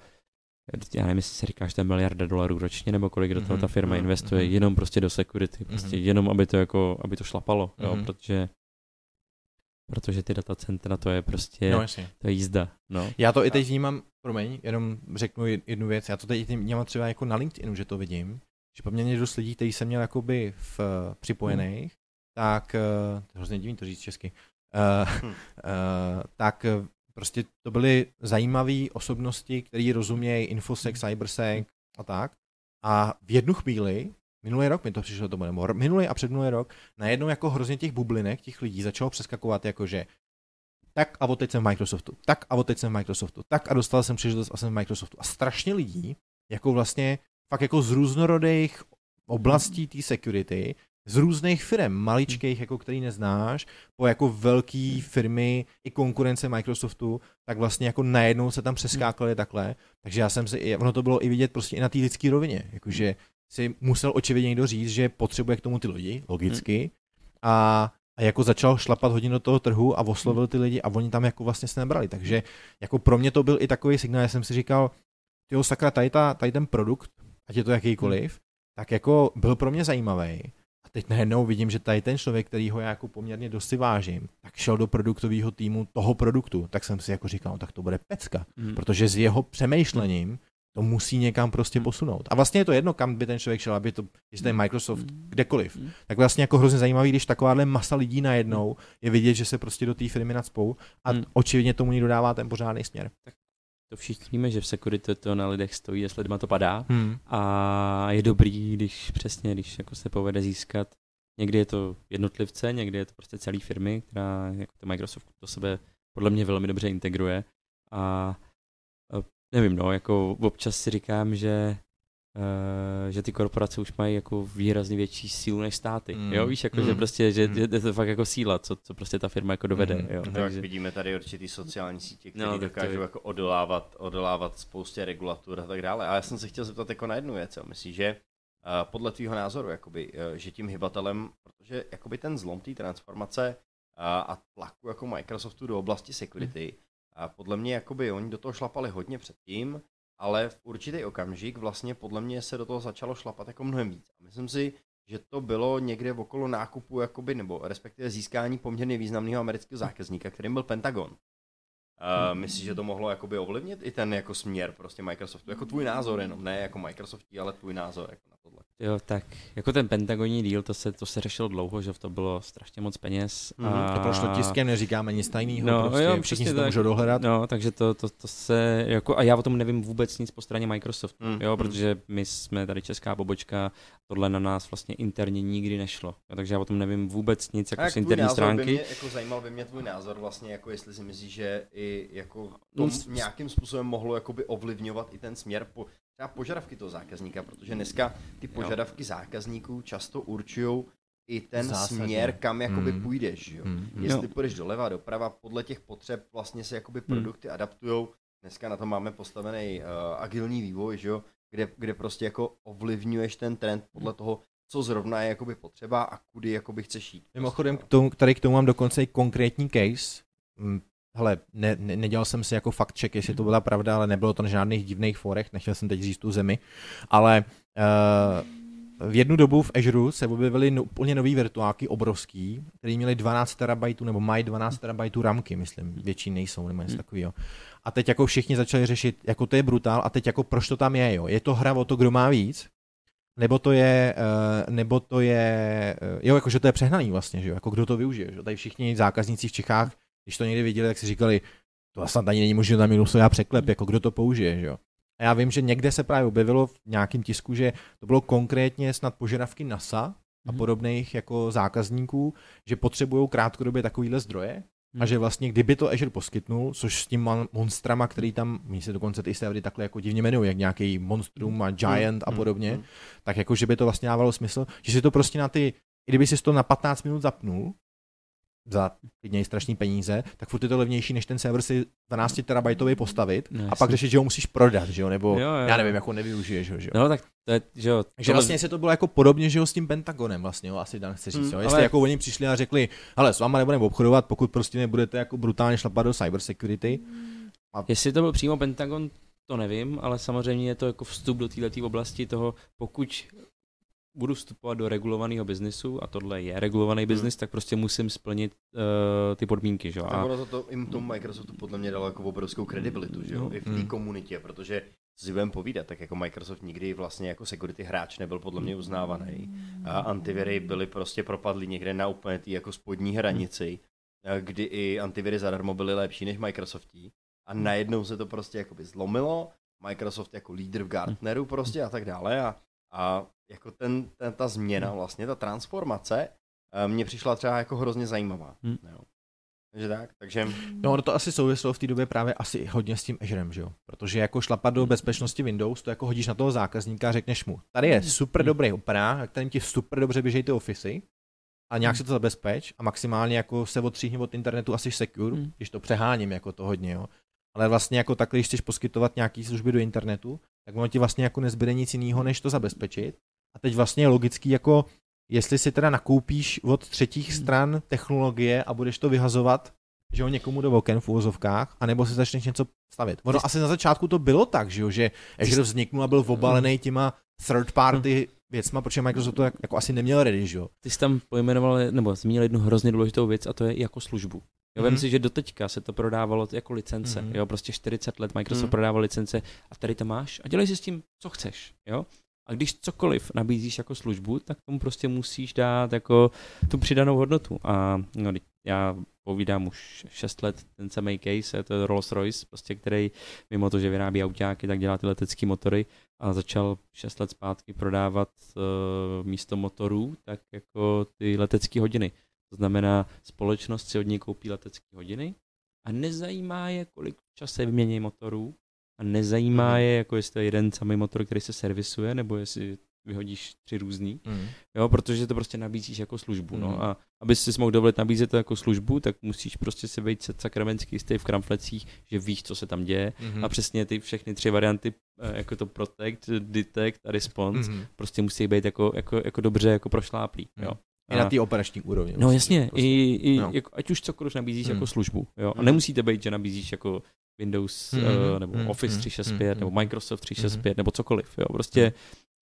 já nevím, jestli si říkáš, to je miliarda dolarů ročně, nebo kolik do toho ta firma mhm, investuje, mhm. jenom prostě do security, prostě Mhm. jenom, aby to jako, aby to šlapalo, jo, Mhm. protože protože ty datacentra, to je prostě, No, jasně. to je jízda, no. Já to i teď vnímám, promiň, jenom řeknu jednu věc, já to teď vnímám třeba jako na LinkedInu, že to vidím, že poměrně dost lidí, kteří jsem měl jakoby v uh, připojených, tak, uh, hrozně divný to říct česky, uh, uh, *laughs* tak prostě to byly zajímavé osobnosti, které rozumějí infosec, cybersec a tak. A v jednu chvíli, minulý rok mi to přišlo tomu, nebo minulý a předminulý rok, najednou jako hrozně těch bublinek, těch lidí začalo přeskakovat jakože tak a od teď jsem v Microsoftu, tak a od teď jsem v Microsoftu, tak a dostal jsem příležitost a jsem v Microsoftu. A strašně lidí, jako vlastně, fakt jako z různorodých oblastí té security, z různých firm, maličkých, jako který neznáš, po jako velký firmy i konkurence Microsoftu, tak vlastně jako najednou se tam přeskákali takhle. Takže já jsem si, ono to bylo i vidět prostě i na té lidské rovině, jakože si musel očividně někdo říct, že potřebuje k tomu ty lidi, logicky, a a jako začal šlapat hodně do toho trhu a oslovil ty lidi a oni tam jako vlastně se nebrali. Takže jako pro mě to byl i takový signál, já jsem si říkal, tyjo sakra, tady, ta, tady ten produkt, ať je to jakýkoliv, tak jako byl pro mě zajímavý. A teď najednou vidím, že tady ten člověk, který ho já jako poměrně dost si vážím, tak šel do produktového týmu toho produktu, tak jsem si jako říkal, no, tak to bude pecka, Mm. protože s jeho přemýšlením to musí někam prostě Hmm. posunout. A vlastně je to jedno, kam by ten člověk šel, aby to, jestli to je Microsoft, Mm. kdekoliv. Mm. Tak vlastně jako hrozně zajímavý, když takováhle masa lidí najednou je vidět, že se prostě do té firmy nadspou a Hmm. očividně tomu někdo dává ten pořádný směr. To všichni víme, že v security to na lidech stojí, jestli lidma to padá. Hmm. A je dobrý, když přesně, když jako se povede získat. Někdy je to jednotlivce, někdy je to prostě celý firmy, která jako to Microsoft do sebe podle mě velmi dobře integruje. A nevím, no, jako občas si říkám, že že ty korporace už mají jako výrazně větší sílu než státy. Mm. Jo, víš, jako, mm. že prostě, že mm. je to fakt jako síla, co, co prostě ta firma jako dovede. Mm. Jo, tak takže... vidíme tady určitý sociální sítě, které no, dokážou to... jako odolávat, odolávat spoustě regulatur a tak dále. A já jsem se chtěl zeptat jako na jednu věc, jo. Myslíš, že uh, podle tvýho názoru, jakoby, uh, že tím hybatelem, protože jakoby ten zlom té transformace uh, a tlaku jako Microsoftu do oblasti security, mm. a podle mě jakoby oni do toho šlapali hodně předtím, ale v určitý okamžik vlastně podle mě se do toho začalo šlapat jako mnohem víc. A myslím si, že to bylo někde okolo nákupu, jakoby, nebo respektive získání poměrně významného amerického zákazníka, kterým byl Pentagon. Uh, myslíš, že to mohlo jakoby ovlivnit i ten jako směr prostě Microsoftu? Jako tvůj názor jenom, ne jako Microsoftí, ale tvůj názor jako na tohle. Jo, tak jako ten pentagonní díl, to se, to se řešilo dlouho, že to bylo strašně moc peněz. Mm, a... To prošlo tiskem, neříkáme nic tajného, no, prostě, jo, všichni si to tak, můžou dohledat. No, takže to, to, to, se, jako, a já o tom nevím vůbec nic po straně Microsoftu, mm, jo, mm. protože my jsme tady česká pobočka, tohle na nás vlastně interně nikdy nešlo, jo, takže já o tom nevím vůbec nic, jako z interní stránky. By mě, jako zajímal by mě tvůj názor vlastně, jako jestli si myslíš, že i jako to nějakým způsobem mohlo jakoby ovlivňovat i ten směr po, třeba požadavky toho zákazníka, protože dneska ty požadavky jo. zákazníků často určují i ten Zásadně. směr, kam jakoby mm. půjdeš. Jo? Mm. Jestli jo. půjdeš doleva, doprava, podle těch potřeb vlastně se jakoby hmm. produkty mm. adaptují. Dneska na to máme postavený uh, agilní vývoj, že jo? Kde, kde prostě jako ovlivňuješ ten trend podle toho, co zrovna je jakoby potřeba a kudy jakoby chceš jít. Mimochodem, k tomu, tady k tomu mám dokonce i konkrétní case. Hele, ne, ne, nedělal jsem si jako fakt check, jestli to byla pravda, ale nebylo to na žádných divných forech, nechtěl jsem teď říct tu zemi, ale uh, v jednu dobu v Azure se objevily no, úplně nový virtuáky, obrovský, který měli 12 terabajtů, nebo mají 12 terabajtů ramky, myslím, větší nejsou, nebo něco hmm. takového. A teď jako všichni začali řešit, jako to je brutál, a teď jako proč to tam je, jo? Je to hra o to, kdo má víc, nebo to je, uh, nebo to je, uh, jo, jakože to je přehnaný vlastně, že jo, jako kdo to využije, že jo? Tady všichni zákazníci v Čechách když to někdy viděli, tak si říkali, to snad ani není možné tam minusová překlep, jako kdo to použije, že jo. A já vím, že někde se právě objevilo v nějakém tisku, že to bylo konkrétně snad požadavky NASA a mhm. podobných jako zákazníků, že potřebují krátkodobě takovýhle zdroje, a mhm. že vlastně kdyby to Azure poskytnul, což s tím monstrama, který tam, mi se dokonce ty servery takhle jako divně jmenují, jak nějaký Monstrum a Giant a mhm. podobně, tak jako, že by to vlastně dávalo smysl, že si to prostě na ty, i kdyby si to na 15 minut zapnul, za klidně strašný peníze, tak furt je to levnější, než ten server si 12 terabajtový postavit no, a pak řešit, že ho musíš prodat, že jo, nebo jo, jo. já nevím, jako nevyužiješ ho, že jo. No tak to je, že jo. Takže vlastně se to bylo jako podobně, že jo, s tím Pentagonem vlastně, jo, asi Dan chce říct, hmm, jo. Jestli ale... jako oni přišli a řekli, ale s váma nebudeme obchodovat, pokud prostě nebudete jako brutálně šlapat do cybersecurity. A... Jestli to byl přímo Pentagon, to nevím, ale samozřejmě je to jako vstup do této oblasti toho, pokud budu vstupovat do regulovaného biznisu a tohle je regulovaný hmm. biznis, tak prostě musím splnit uh, ty podmínky. Že? A ono to, to jim tomu Microsoftu podle mě dalo jako obrovskou kredibilitu, že jo? No. i v té hmm. komunitě, protože si budeme povídat, tak jako Microsoft nikdy vlastně jako security hráč nebyl podle mě uznávaný. A antiviry byly prostě propadly někde na úplně tý jako spodní hranici, kdy i antiviry zadarmo byly lepší než Microsoftí. A najednou se to prostě jakoby zlomilo, Microsoft jako lídr v Gartneru prostě a tak dále a, a jako ten, ten, ta změna vlastně, ta transformace, eh, mně přišla třeba jako hrozně zajímavá. Hmm. Jo. Takže tak, takže... No, to asi souvislo v té době právě asi hodně s tím Azurem, že jo? Protože jako šlapat do bezpečnosti Windows, to jako hodíš na toho zákazníka a řekneš mu, tady je super dobrý operá, kterým ti super dobře běžejí ty ofisy, a nějak se to zabezpeč a maximálně jako se odstříhni od internetu asi secure, hmm. když to přeháním jako to hodně, jo. Ale vlastně jako takhle, když chceš poskytovat nějaký služby do internetu, tak ono ti vlastně jako nezbyde nic jiného, než to zabezpečit a teď vlastně je logický, jako jestli si teda nakoupíš od třetích hmm. stran technologie a budeš to vyhazovat, že ho někomu do oken v úvozovkách, anebo si začneš něco stavit. Ono asi na začátku to bylo tak, že jo, že Azure vzniknul a byl obalený hmm. těma third party věcma, protože Microsoft to jako asi neměl ready, že jo. Ty jsi tam pojmenoval, nebo zmínil jednu hrozně důležitou věc a to je jako službu. Jo, mm-hmm. si, že doteďka se to prodávalo jako licence, mm-hmm. jo, prostě 40 let Microsoft mm-hmm. prodával licence a tady to máš a dělej si s tím, co chceš, jo. A když cokoliv nabízíš jako službu, tak tomu prostě musíš dát jako tu přidanou hodnotu. A no, já povídám už 6 let ten samý case, je to Rolls Royce, prostě, který mimo to, že vyrábí autáky, tak dělá ty letecké motory a začal 6 let zpátky prodávat uh, místo motorů, tak jako ty letecké hodiny. To znamená, společnost si od něj koupí letecké hodiny a nezajímá je, kolik čase vymění motorů, a nezajímá Mhm. je, jako jestli to je jeden samý motor, který se servisuje, nebo jestli vyhodíš tři různý, Mm. jo, protože to prostě nabízíš jako službu, Mhm. no a aby si mohl dovolit nabízet to jako službu, tak musíš prostě se vejít se sakramentsky jistý v kramflecích, že víš, co se tam děje Mhm. a přesně ty všechny tři varianty, eh, jako to protect, detect a response, Mhm. prostě musí být jako, jako, jako dobře jako prošláplý, jo. I na té operační úrovni. No jasně, prostě- i, i no. jako, ať už cokoliv nabízíš Hmm. jako službu, jo. A Hmm. nemusíte být, že nabízíš jako Windows Hmm, uh, nebo hmm, Office hmm, 365 hmm, nebo Microsoft 365 hmm. nebo cokoliv, jo. Prostě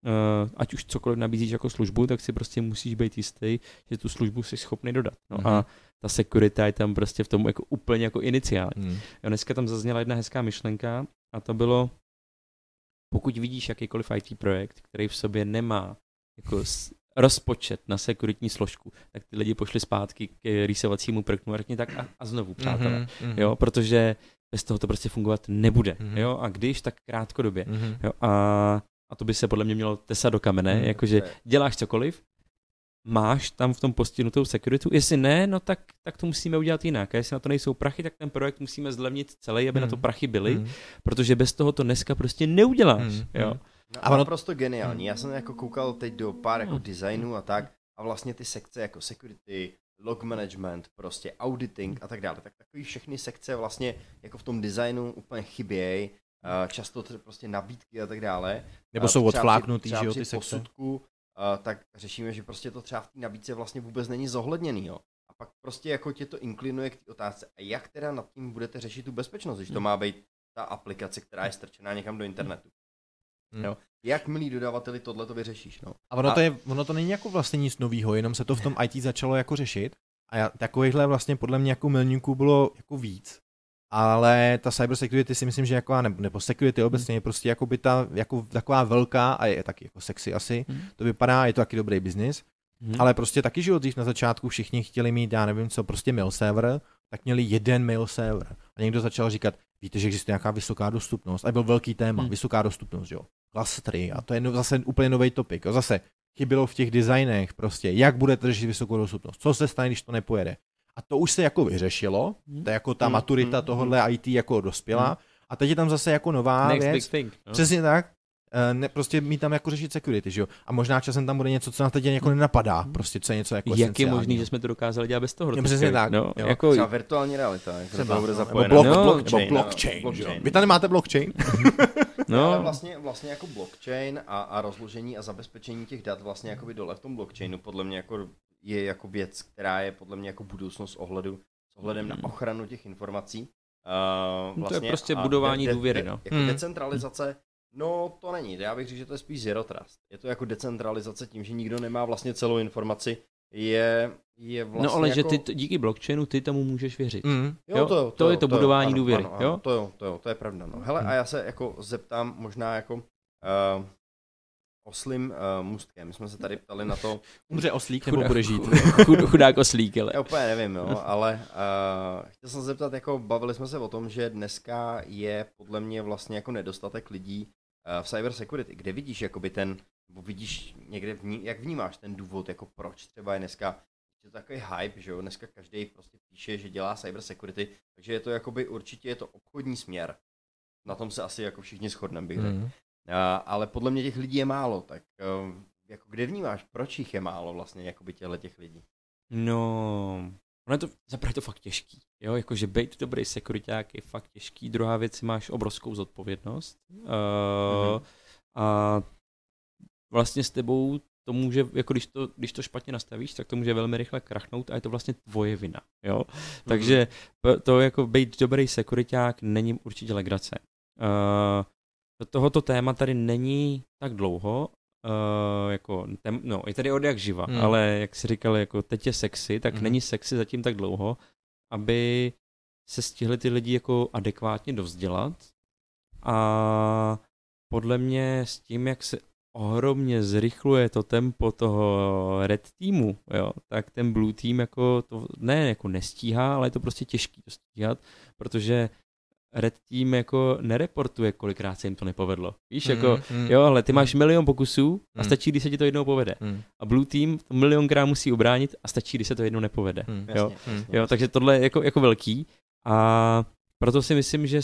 uh, ať už cokoliv nabízíš jako službu, tak si prostě musíš být jistý, že tu službu jsi schopný dodat. No Mhm. a ta security je tam prostě v tom jako úplně jako iniciální. Mm. Jo, dneska tam zazněla jedna hezká myšlenka a to bylo, pokud vidíš jakýkoliv IT projekt, který v sobě nemá jako rozpočet na sekuritní složku, tak ty lidi pošli zpátky k rýsovacímu prknu a řekni tak a, a znovu, přátelé. Mhm, mhm. Jo, protože bez toho to prostě fungovat nebude. Mhm. Jo, a když, tak krátkodobě. Mhm. Jo, a, a to by se podle mě mělo tesat do kamene, Mhm, jakože děláš cokoliv, máš tam v tom postihnutou security, jestli ne, no tak, tak to musíme udělat jinak. A jestli na to nejsou prachy, tak ten projekt musíme zlevnit celý, aby Mhm. na to prachy byly, Mhm. protože bez toho to dneska prostě neuděláš. Mhm. Jo. No, A ono- naprosto geniální. Já jsem jako koukal teď do pár jako Hmm. designů a tak a vlastně ty sekce jako security, log management, prostě auditing a tak dále, tak takový všechny sekce vlastně jako v tom designu úplně chybějí, uh, často tře- prostě nabídky a tak dále. Nebo A jsou odfláknutý, že jo, ty sekce. posudku, uh, tak řešíme, že prostě to třeba v té nabídce vlastně vůbec není zohledněný, jo. A pak prostě jako tě to inklinuje k té otázce, a jak teda nad tím budete řešit tu bezpečnost, když to Hmm. má být ta aplikace, která je strčená někam do internetu. Hmm. Jo. Jak milí dodavateli tohle to vyřešíš, no. A ono, A- to je, ono to není jako vlastně nic novýho, jenom se to v tom IT začalo jako řešit. A já, takovýchhle vlastně podle mě jako milníků bylo jako víc. Ale ta cyber security si myslím, že jako, nebo, nebo security obecně je prostě jako by ta, jako taková velká a je taky jako sexy asi. Mhm. To vypadá, je to taky dobrý biznis. Mhm. Ale prostě taky, jo, dřív na začátku všichni chtěli mít, já nevím co, prostě mail server, tak měli jeden mail server. A někdo začal říkat, víte, že existuje nějaká vysoká dostupnost. A byl velký téma, Hmm. vysoká dostupnost, jo. Klastry, a to je no, zase úplně nový topik. Jo. Zase chybělo v těch designech prostě, jak budete řešit vysokou dostupnost, co se stane, když to nepojede. A to už se jako vyřešilo, Mhm. to je jako ta Hmm, maturita hmm, tohohle IT jako dospěla. Hmm. A teď je tam zase jako nová Next věc. big thing. No. Přesně tak. Eh, Ne, prostě mít tam jako řešit security, že jo? A možná časem tam bude něco, co na teď jako nenapadá, prostě co je něco jako Jak je možný, že jsme to dokázali dělat bez toho? No, přesně tak, No, jo. jako, Třeba virtuální realita, jak Třeba, to bude no, zapojeno. Nebo, block, No, blockchain, nebo blockchain, blockchain, no, že jo? blockchain. Vy tam nemáte blockchain? *laughs* No. Ale no, vlastně, vlastně jako blockchain a, a rozložení a zabezpečení těch dat vlastně jakoby dole v tom blockchainu podle mě jako je jako věc, která je podle mě jako budoucnost ohledu, s ohledem na Hmm. ochranu těch informací. Uh, No to je prostě budování důvěry, no. Jako Hmm. decentralizace, no to není, já bych řekl, že to je spíš zero trust. Je to jako decentralizace tím, že nikdo nemá vlastně celou informaci, je, je vlastně no ale že jako... ty t- díky blockchainu ty tomu můžeš věřit. Mm. Jo, Jo, to, jo, to je jo, to jo, budování ano, důvěry, Ano, ano, jo? To jo, to jo, to je pravda. No. Hele, Hmm. a já se jako zeptám možná jako uh, oslým uh, můstkem. My jsme se tady ptali na to, *laughs* Umře oslík nebo Chudák- bude žít? *laughs* Chud, chudák oslík, ale. já úplně nevím, jo, *laughs* ale uh, chtěl jsem se zeptat, jako bavili jsme se o tom, že dneska je podle mě vlastně jako nedostatek lidí v cyber security. Kde vidíš jakoby ten, nebo vidíš někde, vní, jak vnímáš ten důvod, jako proč třeba je dneska je to takový hype, že jo, dneska každý prostě píše, že dělá cyber security, takže je to jakoby určitě je to obchodní směr. Na tom se asi jako všichni shodneme, bych řekl. Mm. Uh, ale podle mě těch lidí je málo, tak uh, jako kde vnímáš, proč jich je málo vlastně, jakoby těchto těch lidí? No, ono je to, zaprvé je to fakt těžký, jo, jakože být dobrý sekuriták je fakt těžký, druhá věc, máš obrovskou zodpovědnost uh, Mhm. a vlastně s tebou to může, jako když to, když to špatně nastavíš, tak to může velmi rychle krachnout a je to vlastně tvoje vina, jo. Takže p- to jako být dobrý sekuriták není určitě legrace. Uh, tohoto téma tady není tak dlouho, uh, jako, tem, no, je tady od jak živa, Hmm. ale jak si říkal, jako teď je sexy, tak hmm. není sexy zatím tak dlouho, aby se stihli ty lidi jako adekvátně dovzdělat a podle mě s tím, jak se ohromně zrychluje to tempo toho red týmu, jo, tak ten blue team jako to ne jako nestíhá, ale je to prostě těžký to stíhat, protože red team jako nereportuje, kolikrát se jim to nepovedlo. Víš, jako, Mm. jo, ale ty máš milion pokusů a Mm. stačí, když se ti to jednou povede. Mm. A blue team to milionkrát musí ubránit a stačí, když se to jednou nepovede. Mm. Jo. Jasně, jasně. Jo, takže tohle je jako, jako velký. A proto si myslím, že,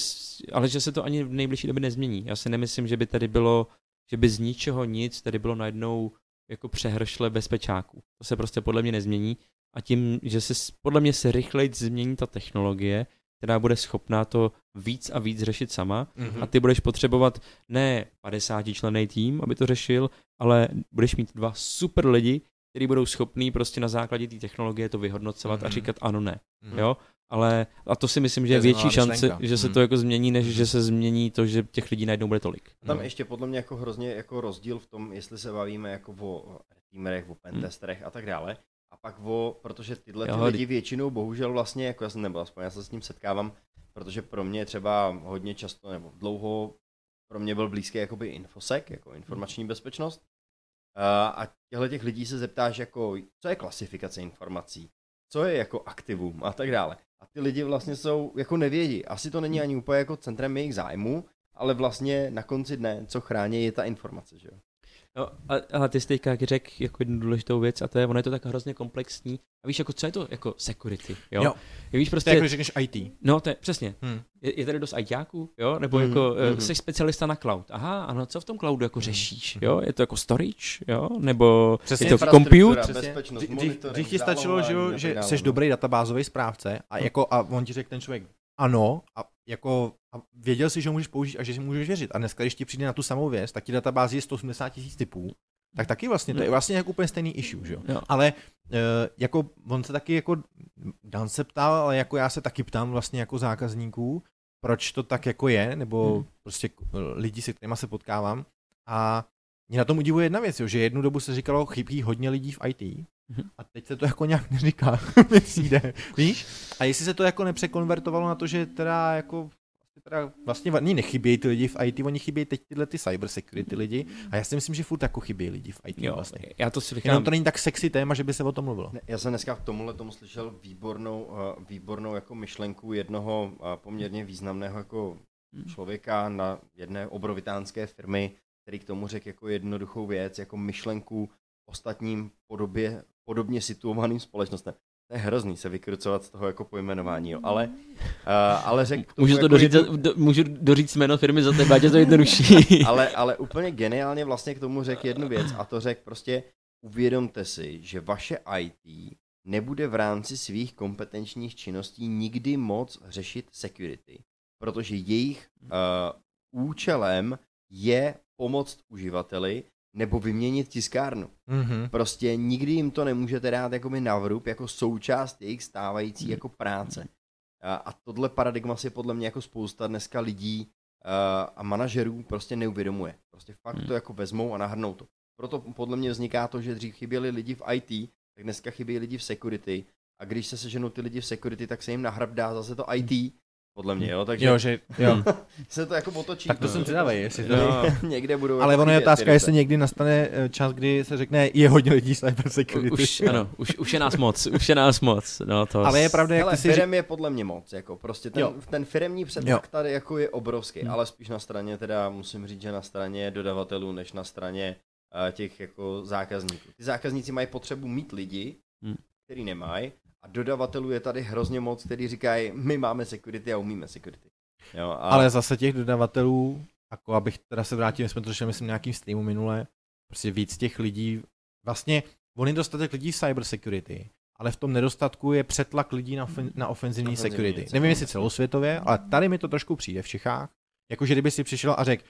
ale že se to ani v nejbližší době nezmění. Já si nemyslím, že by tady bylo, že by z ničeho nic tady bylo najednou jako přehršle bezpečáků. To se prostě podle mě nezmění a tím, že se podle mě se rychleji změní ta technologie, která bude schopná to víc a víc řešit sama mm-hmm. a ty budeš potřebovat ne 50 člený tým, aby to řešil, ale budeš mít dva super lidi, kteří budou schopní prostě na základě té technologie to vyhodnocovat mm-hmm. a mhm. říkat ano, ne. Mm-hmm. Jo? Ale a to si myslím, že je větší šance, že se mhm. to jako změní, než že se změní to, že těch lidí najednou bude tolik. Tam no. ještě podle mě jako hrozně jako rozdíl v tom, jestli se bavíme jako o teamerech, o pentesterech hmm. a tak dále. A pak o, protože tyhle ty lidi většinou bohužel vlastně, jako já jsem nebo aspoň já se s ním setkávám, protože pro mě třeba hodně často nebo dlouho pro mě byl blízký jakoby infosec, jako informační bezpečnost. A těchto těch lidí se zeptáš jako, co je klasifikace informací, co je jako aktivum a tak dále. A ty lidi vlastně jsou, jako nevědí. Asi to není ani úplně jako centrem jejich zájmu, ale vlastně na konci dne, co chrání, je ta informace, že jo. No, ale ty jsi teďka řekl jako jednu důležitou věc a to je, ono je to tak hrozně komplexní. A víš, jako co je to jako security, jo? jo. Víš, prostě, to je jako řekneš IT. No, to je, přesně. Hmm. Je, je tady dost ITáků, jo? Nebo hmm. jako hmm. jsi specialista na cloud. Aha, ano, co v tom cloudu jako hmm. řešíš, jo? Je to jako storage, jo? Nebo přesně, je to compute? Bezpečnost, Dřív ti stačilo, že, jo, že jsi dobrý databázový správce a, jako, a on ti řekl ten člověk, ano, a jako a věděl si, že ho můžeš použít a že si můžeš věřit. A dneska, když ti přijde na tu samou věc, tak ti databázi je 180 tisíc typů, tak taky vlastně, to je vlastně jako úplně stejný issue, že jo? jo. Ale uh, jako on se taky jako, Dan se ptal, ale jako já se taky ptám vlastně jako zákazníků, proč to tak jako je, nebo hmm. prostě lidi, se kterými se potkávám. A mě na tom udivuje jedna věc, jo, že jednu dobu se říkalo, chybí hodně lidí v IT, mm-hmm. a teď se to jako nějak neříká, *laughs* mi přijde, víš? A jestli se to jako nepřekonvertovalo na to, že teda jako teda vlastně ani nechybějí ty lidi v IT, oni chybějí teď tyhle ty cyber security lidi a já si myslím, že furt jako chybějí lidi v IT jo, vlastně. Já to si říkám. Jenom to není tak sexy téma, že by se o tom mluvilo. Ne, já jsem dneska k tomuhle tomu slyšel výbornou, uh, výbornou jako myšlenku jednoho uh, poměrně významného jako hmm. člověka na jedné obrovitánské firmy, který k tomu řekl jako jednoduchou věc, jako myšlenku ostatním podobě, podobně situovaným společnostem. To je hrozný se vykrucovat z toho jako pojmenování, jo. ale, uh, ale řek... Můžu to jako doříct, jednu... do, můžu doříct jméno firmy za tebe, ať to jednodušší. *laughs* ale, ale úplně geniálně vlastně k tomu řekl jednu věc a to řekl prostě uvědomte si, že vaše IT nebude v rámci svých kompetenčních činností nikdy moc řešit security, protože jejich uh, účelem je pomoct uživateli nebo vyměnit tiskárnu. Mm-hmm. Prostě nikdy jim to nemůžete dát jakoby na vrub jako součást jejich stávající mm. jako práce. A, a tohle paradigma si podle mě jako spousta dneska lidí uh, a manažerů prostě neuvědomuje. Prostě fakt mm. to jako vezmou a nahrnou to. Proto podle mě vzniká to, že dřív chyběli lidi v IT, tak dneska chybí lidi v security. A když se seženou ty lidi v security, tak se jim nahrab dá zase to IT podle mě, jo, takže jo, že, jo. *laughs* se to jako otočí. Tak to no. jsem zvědavý, jestli to no, *laughs* někde budou Ale jako ono je otázka, jestli někdy nastane eh, čas, kdy se řekne, je hodně lidí cyber security. Už, ano, už, už, je nás moc, už je nás moc. No, to ale je pravda, jak Hele, ty si je podle mě moc, jako prostě ten, jo. ten firmní předmak tady jako je obrovský, hmm. ale spíš na straně teda, musím říct, že na straně dodavatelů, než na straně uh, těch jako zákazníků. Ty zákazníci mají potřebu mít lidi, hmm. který nemají, a dodavatelů je tady hrozně moc, který říkají, my máme security a umíme security. Jo, a... Ale zase těch dodavatelů, jako abych teda se vrátil, jsme to řešili, myslím, nějakým streamu minule, prostě víc těch lidí, vlastně on je dostatek lidí v cyber security, ale v tom nedostatku je přetlak lidí na, ofen, na ofenzivní security. Nevím, jestli celosvětově, ale tady mi to trošku přijde v Čechách. Jakože kdyby si přišel a řekl,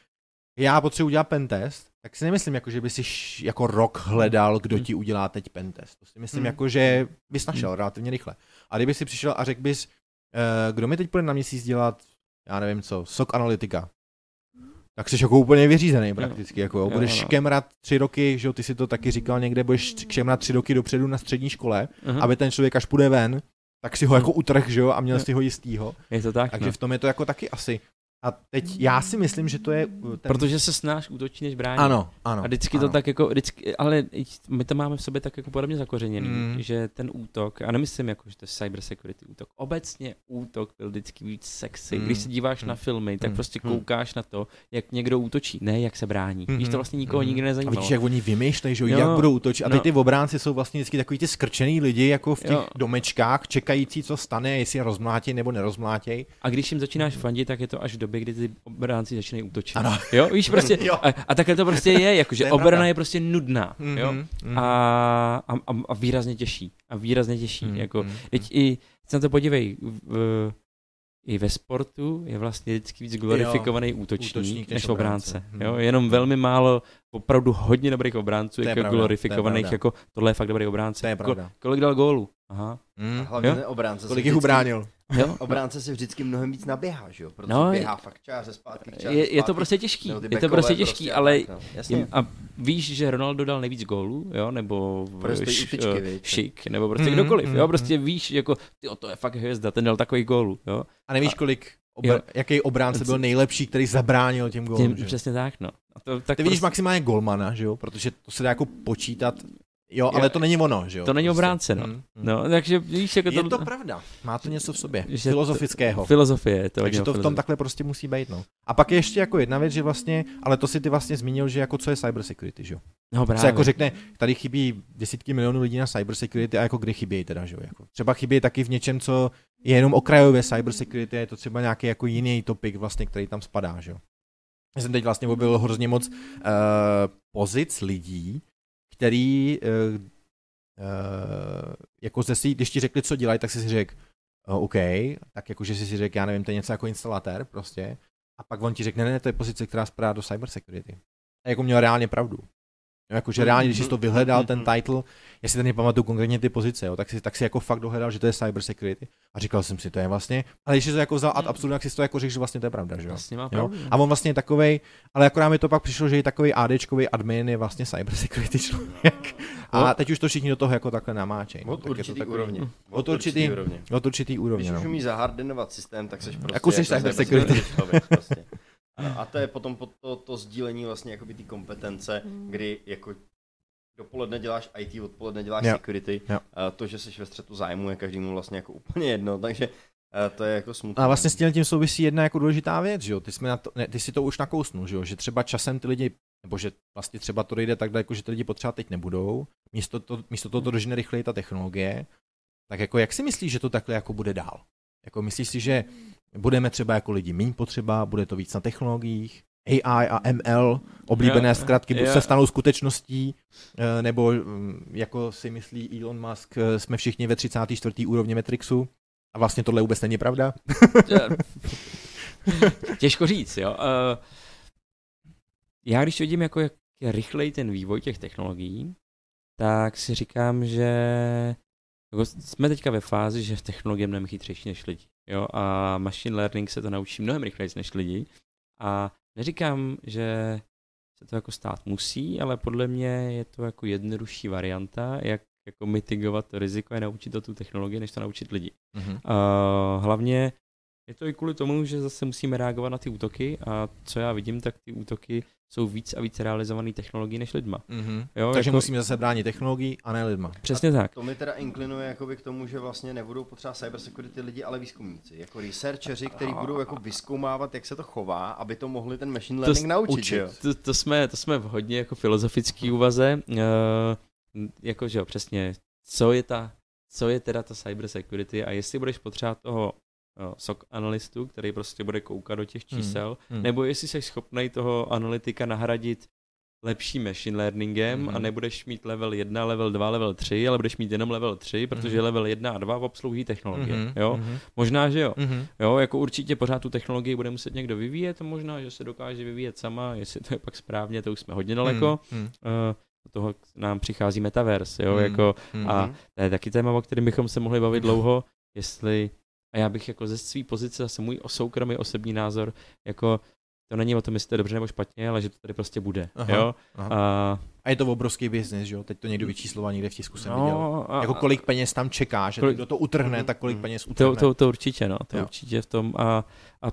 já potřebuji udělat pentest, tak si nemyslím, jako, že by si jako rok hledal, kdo hmm. ti udělá teď pentest. To si myslím, hmm. jako, že bys našel relativně rychle. A kdyby si přišel a řekl bys, uh, kdo mi teď bude na měsíc dělat, já nevím co, SOC analytika, tak jsi jako úplně vyřízený prakticky. Jako, jo, budeš jo, no. kemrat tři roky, že jo, ty si to taky říkal někde, budeš kemrat tři roky dopředu na střední škole, uh-huh. aby ten člověk až půjde ven, tak si ho jako utrh, že jo, a měl si ho jistýho. Je to tak, Takže no. v tom je to jako taky asi A teď já si myslím, že to je... uh, Ten... Protože se snáš útočí než brání. Ano, ano. A vždycky ano. to tak jako, vždycky, ale my to máme v sobě tak jako podobně zakořeněný, Mm. mm. že ten útok, a nemyslím jako, že to je cyber security útok, obecně útok byl vždycky víc sexy. Mm. Když se díváš Mm. na filmy, tak Mm. prostě Mm. koukáš na to, jak někdo útočí, ne jak se brání. Víš, Mhm. to vlastně nikoho Mhm. nikdy A nezajímalo. vidíš, jak oni vymýšlejí, že jo, jak budou útočit. A teď no. ty obránci jsou vlastně vždycky takový ty skrčený lidi, jako v těch Jo. domečkách, čekající, co stane, jestli je rozmlátěj nebo nerozmlátěj. A když jim začínáš fandit, tak je to až v době, kdy ty obránci začínají útočit. Ano. Jo, víš *laughs* prostě, Jo. a, a takhle to prostě je, jakože To je obrana pravda. je prostě nudná, jo, Mhm, mhm. a, a, a, a výrazně těžší, a výrazně těžší, Mhm, jako, mhm, teď i, se na to podívej, v, i ve sportu je vlastně vždycky víc glorifikovaný útočník, útočník než obránce. obránce. Mhm. Jo? Jenom velmi málo, opravdu hodně dobrých obránců, To jako pravda, to je glorifikovaných, pravda. jako tohle je fakt dobrý obránce. To je Ko- pravda. kolik dal gólů? Aha. Mhm. Hlavně Jo? ten obránce. se Kolik jich ubránil? Jo? *laughs* Obránce si vždycky mnohem víc naběhá, že jo? Protože No, běhá fakt čáře zpátky, čáře Je, je to prostě těžký, je to prostě těžký, a ale tak, no. Jasně. a víš, že Ronaldo dal nejvíc gólů, jo, nebo Prostě š- útyčky, eh, viď? šik, nebo prostě Mhm, kdokoliv, mhm, jo, prostě víš, jako, tyjo, to je fakt hvězda, ten dal takový gólů, jo. A nevíš, A- kolik, jo. obr- jaký obránce byl nejlepší, který zabránil těm gólům, Tím, že? přesně tak, no. A to, tak Ty vidíš prostě, maximálně golmana, že jo? Protože to se dá jako počítat. Jo, ale to není ono, že jo? to není Prostě. obránce, no. Mm, mm. No, takže víš, jako Je to... to pravda. Má to něco v sobě. že Filozofického. To, filozofie, je to Takže to v tom takhle prostě musí být, no. A pak je ještě jako jedna věc, že vlastně, ale to si ty vlastně zmínil, že jako co je cyber security, že jo? No, Se právě. jako řekne, tady chybí desítky milionů lidí na cyber security a jako kdy chybí teda, že jo? Jako třeba chybí taky v něčem, co je jenom okrajové cyber security, je to třeba nějaký jako jiný topik vlastně, který tam spadá, že jo? Já jsem teď vlastně objevil hrozně moc uh, pozic lidí, který uh, uh, jako ze si, když ti řekli, co dělají, tak jsi si řekl, uh, OK, tak jakože jsi si řekl, já nevím, to je něco jako instalatér prostě, a pak on ti řekne, ne, ne, to je pozice, která spadá do cyber security. A jako měl reálně pravdu. Jo, jakože reálně, když jsi to vyhledal, ten title, já si teď nepamatuju konkrétně ty pozice, jo, tak, si, tak si jako fakt dohledal, že to je cyber security. A říkal jsem si, to je vlastně, ale když jsi to jako vzal ad absolutně, tak si to jako řekl, že vlastně to je pravda, že jo. Vlastně má Jo? pravdu. A on vlastně je takovej, ale akorát mi to pak přišlo, že i takový ADčkový admin je vlastně cyber security člověk. A teď už to všichni do toho jako takhle namáčejí. no, Od tak je to určitý takový- úrovně. Od určitý- úrovně. Od určitý úrovně, Když už no. umíš zahardenovat systém, tak seš prostě Jako jsi cyber security. člověk, prostě. A to je potom po to, to sdílení vlastně jakoby ty kompetence, kdy jako dopoledne děláš IT, odpoledne děláš Jo. security. Jo. A to, že jsi ve střetu zájmu, je každému vlastně jako úplně jedno, *laughs* takže eh, to je jako smutné. A vlastně s tím, tím souvisí jedna jako důležitá věc, že jo? Ty, jsme na to, ne, ty si to už nakousnul, že jo? Že třeba časem ty lidi, nebo že vlastně třeba to dojde tak daleko, že ty lidi potřeba teď nebudou, místo, to, místo toho to dožene rychleji ta technologie, tak jako jak si myslíš, že to takhle jako bude dál? Jako myslíš si, že budeme třeba jako lidi méně potřeba, bude to víc na technologiích, AI a ML, oblíbené Jo, zkratky, jo. se stanou skutečností, eh, nebo mm, jako si myslí Elon Musk, eh, jsme všichni ve 34. úrovni Matrixu, a vlastně tohle vůbec není pravda. *laughs* *laughs* Těžko říct, jo. Uh, já když vidím, jako jak je rychlej ten vývoj těch technologií, tak si říkám, že jako jsme teďka ve fázi, že technologie je mnohem chytřejší než lidi. Jo? A machine learning se to naučí mnohem rychleji než lidi. A neříkám, že se to jako stát musí, ale podle mě je to jako jednodušší varianta, jak jako mitigovat to riziko a naučit to tu technologii, než to naučit lidi. Mhm. Uh, hlavně je to i kvůli tomu, že zase musíme reagovat na ty útoky a co já vidím, tak ty útoky jsou víc a víc realizované technologií než lidma. Mhm. Jo, Takže jako- musíme zase bránit technologií a ne lidma. Přesně tak. To mi teda inklinuje jakoby k tomu, že vlastně nebudou potřeba cybersecurity lidi, ale výzkumníci. Jako researcheři, kteří budou jako vyskoumávat, jak se to chová, aby to mohli ten machine learning s- naučit. učit. Jo? To, to, jsme, to jsme v hodně jako filozofický úvaze. Uh, jako, že jo, přesně, co je ta, co je teda ta cyber security a jestli budeš potřebovat toho SOC analystu, který prostě bude koukat do těch Hmm. čísel, Hmm. nebo jestli jsi schopný toho analytika nahradit lepším machine learningem Mhm. a nebudeš mít level 1, level 2, level 3, ale budeš mít jenom level 3, protože Mhm. level 1 a 2 obslouží technologie. Mhm, Jo? mhm, Možná, že jo. mhm. Jo, jako určitě pořád tu technologii bude muset někdo vyvíjet, možná, že se dokáže vyvíjet sama, jestli to je pak správně, to už jsme hodně daleko. Mhm, Uh, do toho nám přichází metaverse, jo, Mhm. jako, mhm. a to je taky téma, o kterém bychom se mohli bavit *laughs* dlouho, jestli, a já bych jako ze své pozice, zase můj soukromý osobní názor, jako to není o tom, jestli to je dobře nebo špatně, ale že to tady prostě bude, Aha, jo. aha. A, A je to obrovský biznis, že jo? Teď to někdo vyčísloval někde v tisku jsem viděl. no, a, Jako kolik peněz tam čeká, že Kolik- kdo to utrhne, Mhm, tak kolik mhm. peněz utrhne. to, to, to určitě, no, to Jo. určitě v tom a, a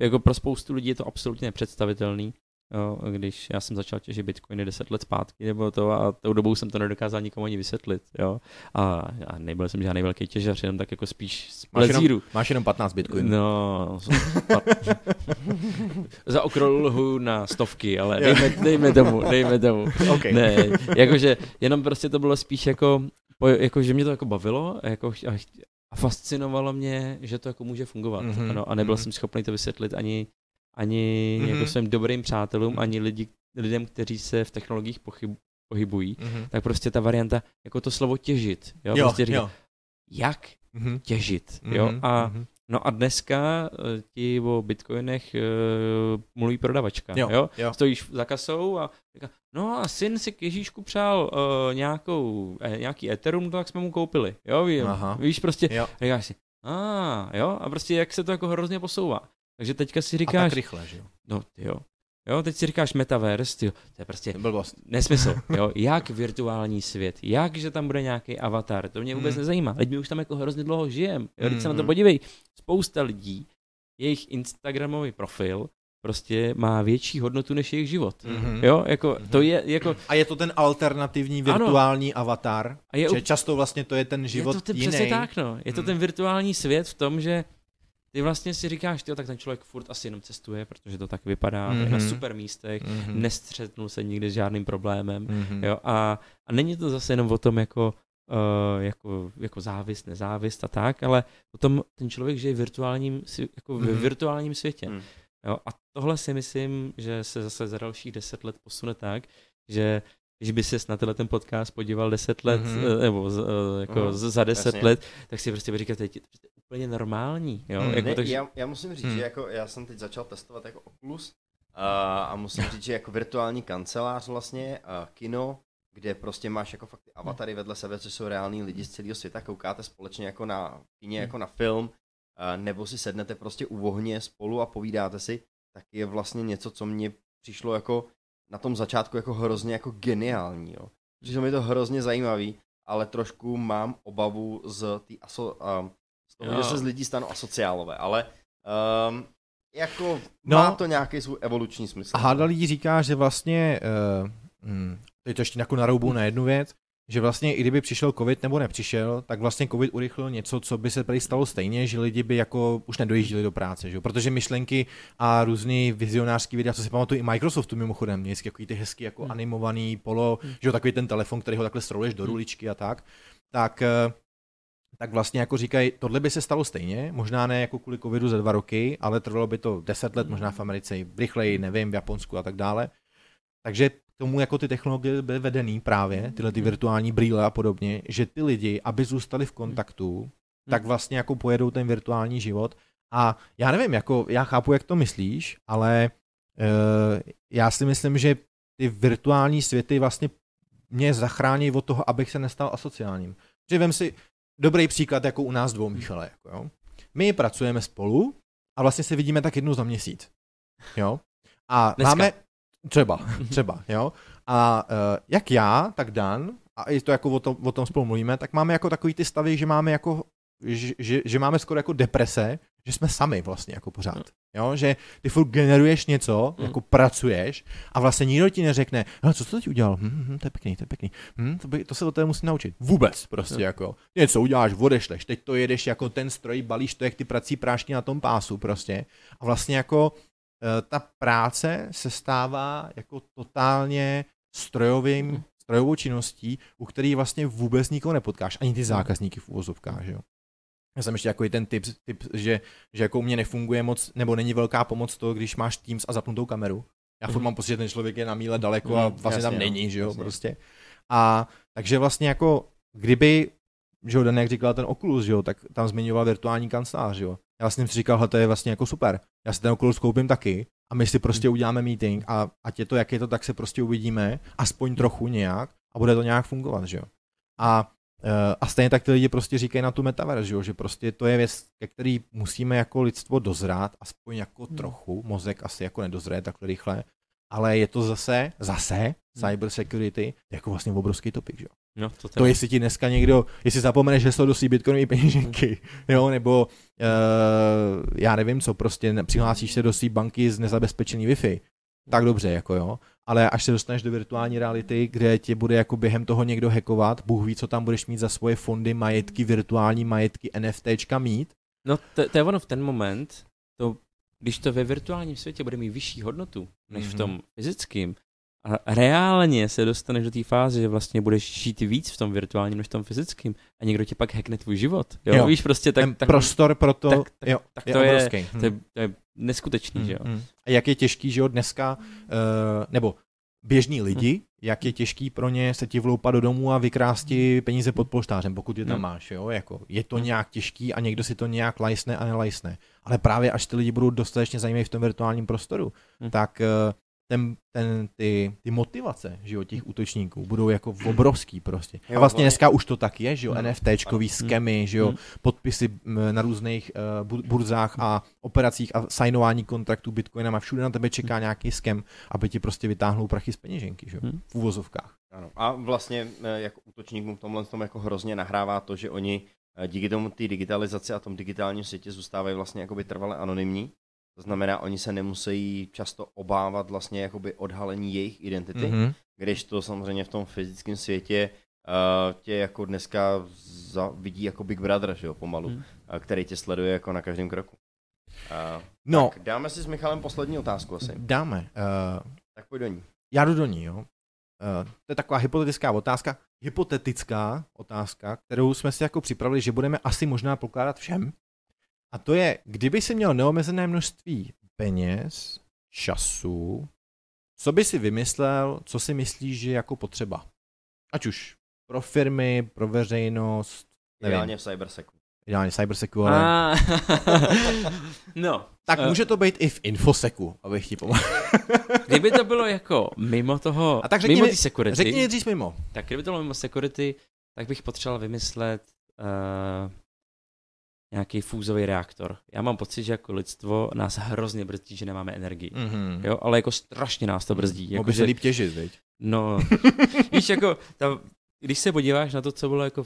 jako pro spoustu lidí je to absolutně nepředstavitelný. Jo, když já jsem začal těžit bitcoiny 10 let zpátky, nebo to a tou dobou jsem to nedokázal nikomu ani vysvětlit, jo. A, a nebyl jsem žádný velký těžař, jenom tak jako spíš z Máš plezíru. jenom, máš jenom 15 bitcoinů. No, *laughs* za okruhu na stovky, ale dejme, dejme tomu, dejme tomu. Okay. Ne, jakože jenom prostě to bylo spíš jako, jako že mě to jako bavilo a, jako, a, fascinovalo mě, že to jako může fungovat. Mhm, Mm-hmm. Ano, a nebyl mhm. mm-hmm. jsem schopný to vysvětlit ani, ani Mhm. mm-hmm. jako svým dobrým přátelům, ani lidi, lidem, kteří se v technologiích pochyb, pohybují. Mhm. Tak prostě ta varianta, jako to slovo těžit. Jo, Jo, prostě říká, jo. jak Mhm. těžit. Jo? Mhm, A mhm. No a dneska eh, ti o bitcoinech uh, mluví prodavačka, Jo, jo, jo? Stojíš za kasou a říká, no a syn si k Ježíšku přál uh, nějakou, eh, nějaký Ethereum, tak jsme mu koupili, jo, ví, Aha. víš prostě, Jo. říkáš si, a jo, a prostě jak se to jako hrozně posouvá. Takže teďka si A říkáš, tak rychle, že jo. no jo, jo, teď si říkáš metaverse, tyjo, to je prostě Blbost. nesmysl, *laughs* jo, jak virtuální svět, jak, že tam bude nějaký avatar, to mě vůbec Hmm. nezajímá, teď my už tam jako hrozně dlouho žijem, jo, teď se na to Hmm. podívej, spousta lidí, jejich Instagramový profil prostě má větší hodnotu než jejich život, Mhm. jo, jako, Mhm. to je, jako, A je to ten alternativní Ano. virtuální avatar, a je, že často vlastně to je ten život je to ten, jiný. přesně tak, no, je to Hmm. ten virtuální svět v tom, že ty vlastně si říkáš, tyjo, tak ten člověk furt asi jenom cestuje, protože to tak vypadá, je na Mhm. super místech, Mhm. nestřetnul se nikdy s žádným problémem, Mhm. Jo, a, a není to zase jenom o tom jako, uh, jako, jako závist, nezávist a tak, ale o tom ten člověk žije v virtuálním, jako ve Mhm. virtuálním světě. Hmm. Jo, a tohle si myslím, že se zase za dalších deset let posune tak, že když by se na tenhle ten podcast podíval deset let, Mhm. mm-hmm. nebo z, eh, jako Mhm, z, za deset jasně. let, tak si prostě říkat, teď je to prostě úplně normální. Jo? Mhm. Jako, Ne, takže, já, já musím říct, Hmm. že jako já jsem teď začal testovat jako Oculus a, a musím *laughs* říct, že jako virtuální kancelář vlastně, a kino, kde prostě máš jako fakt ty avatary vedle sebe, což jsou reální lidi z celého světa, koukáte společně jako na kině, jako na film, a, nebo si sednete prostě u ohně spolu a povídáte si, tak je vlastně něco, co mě přišlo jako na tom začátku jako hrozně jako geniální, jo. Přišlo mi to hrozně zajímavý, ale trošku mám obavu z té aso, um, z toho, Jo. že se z lidí stanou asociálové, ale um, jako No. má to nějaký svůj evoluční smysl. A Háda lidí říká, že vlastně, uh, hm, teď to ještě jako naroubou na jednu věc, že vlastně i kdyby přišel covid nebo nepřišel, tak vlastně covid urychlil něco, co by se prý stalo stejně, že lidi by jako už nedojížděli do práce, že? protože myšlenky a různý vizionářský videa, co si pamatuju i Microsoftu mimochodem, měli takový ty hezky jako Hmm. animovaný polo, Hmm. že jo, takový ten telefon, který ho takhle stroluješ do Hmm. ruličky a tak, tak eh, tak vlastně jako říkají, tohle by se stalo stejně, možná ne jako kvůli covidu za dva roky, ale trvalo by to deset let, možná v Americe rychleji, nevím, v Japonsku a tak dále. Takže k tomu jako ty technologie byly vedený právě, tyhle ty virtuální brýle a podobně, že ty lidi, aby zůstali v kontaktu, tak vlastně jako pojedou ten virtuální život. A já nevím, jako já chápu, jak to myslíš, ale uh, já si myslím, že ty virtuální světy vlastně mě zachrání od toho, abych se nestal asociálním. Že vem si dobrý příklad jako u nás dvou, Michale. Jako jo. My pracujeme spolu a vlastně se vidíme tak jednou za měsíc. Jo? A Dneska. máme třeba, třeba, jo. A uh, jak já, tak Dan, a i to jako o tom, o tom spolu mluvíme, tak máme jako takový ty stavy, že máme jako že, že, že máme skoro jako deprese, že jsme sami vlastně jako pořád. Jo, že ty furt generuješ něco, Mm. jako pracuješ a vlastně nikdo ti neřekne, no co jsi teď udělal, hm, hm, to je pěkný, to je pěkný, hm, to, by, to se od tebe musím naučit. Vůbec prostě Jo. jako, něco uděláš, odešleš, teď to jedeš jako ten stroj, balíš to jak ty prací prášky na tom pásu prostě a vlastně jako ta práce se stává jako totálně strojovým, strojovou činností, u který vlastně vůbec nikoho nepotkáš, ani ty zákazníky v úvozovkách, že jo. Já jsem ještě jako ten typ, typ že, že jako u mě nefunguje moc, nebo není velká pomoc to, když máš Teams a zapnutou kameru. Já furt Mhm. mám pocit, že ten člověk je na míle daleko a Mhm, vlastně tam jasně, no, není, že jo, jasně. prostě. A takže vlastně jako, kdyby, že jo, Dan, jak říkal ten Oculus, že jo, tak tam zmiňoval virtuální kancelář, že jo. Já jsem si říkal, to je vlastně jako super. Já si ten Oculus koupím taky a my si prostě uděláme meeting a ať je to, jak je to, tak se prostě uvidíme, aspoň trochu nějak a bude to nějak fungovat, že jo. A Eh, A stejně tak ty lidi prostě říkají na tu metaverse, že, jo, že prostě to je věc, ke který musíme jako lidstvo dozrát, aspoň jako Hmm. trochu, mozek asi jako nedozraje takhle rychle, ale je to zase, zase Hmm. cyber security, jako vlastně obrovský topik, že jo. No, to, To jestli ti dneska někdo, jestli zapomeneš heslo do svý bitcoinové peněženky, *laughs* jo, nebo uh, já nevím co, prostě přihlásíš se do své banky z nezabezpečený Wi-Fi, tak dobře, jako jo, ale až se dostaneš do virtuální reality, kde tě bude jako během toho někdo hackovat, Bůh ví, co tam budeš mít za svoje fondy, majetky, virtuální majetky, NFTčka mít, No to, to je ono v ten moment, to, když to ve virtuálním světě bude mít vyšší hodnotu než v Mhm. tom fyzickém, a reálně se dostaneš do té fáze, že vlastně budeš žít víc v tom virtuálním než v tom fyzickém a někdo ti pak hackne tvůj život. Jo, Jo. víš, prostě tak, ten tak, prostor pro to, tak- tak- jo, tak je to je- obrovský. Hm. to, je, to je neskutečný, že jo. Mm, mm. A jak je těžký, že jo, dneska, uh, nebo běžní lidi, jak je těžký pro ně se ti vloupat do domu a vykrást ti peníze pod polštářem, pokud je tam Hmm. máš, jo, jako je to Hmm. nějak těžký a někdo si to nějak lajsne a nelajsne. Ale právě až ty lidi budou dostatečně zajímaví v tom virtuálním prostoru, Hmm. tak eh, ten, ten, ty, ty motivace, že jo, těch útočníků budou jako obrovský prostě. A vlastně dneska už to tak je, že jo, Hmm. NFTčkový skemy, že jo, Hmm. podpisy na různých uh, bu- burzách a operacích a signování kontraktů bitcoinama, všude na tebe čeká nějaký skem, aby ti prostě vytáhnul prachy z peněženky, že jo, Hmm. v úvozovkách. Ano. A vlastně jako útočníkům v tomhle tom jako hrozně nahrává to, že oni eh, díky tomu té digitalizaci a tom digitálním světě zůstávají vlastně jakoby trvale anonymní. To znamená, oni se nemusí často obávat vlastně jakoby odhalení jejich identity, mm-hmm. Mhm. když to samozřejmě v tom fyzickém světě uh, tě jako dneska za, vidí jako Big Brother, že jo, pomalu, Hmm. uh, který tě sleduje jako na každém kroku. Uh, No, tak dáme si s Michalem poslední otázku asi. dáme. Uh, Tak pojď do ní. já jdu do ní, jo. Uh, to je taková hypotetická otázka, hypotetická otázka, kterou jsme si jako připravili, že budeme asi možná pokládat všem. A to je, kdyby si měl neomezené množství peněz, času, co by si vymyslel, co si myslíš, že je jako potřeba? Ať už pro firmy, pro veřejnost, nevím, Ideálně v cyberseku. ideálně cybersecu, ale... A... *laughs* no, Tak eh, může to být i v infoseku, abych ti pomohl. *laughs* kdyby to bylo jako mimo toho, A tak řekni mimo mi- ty security, Řekni nejdřív mimo. tak kdyby to bylo mimo security, tak bych potřeboval vymyslet uh, nějaký fúzový reaktor. Já mám pocit, že jako lidstvo nás hrozně brzdí, že nemáme energii. Mm-hmm. Jo, ale jako strašně nás to brzdí. Mohl Jako, by se že, líp těžit, viď? no, *laughs* víš, jako, ta, když se podíváš na to, co bylo jako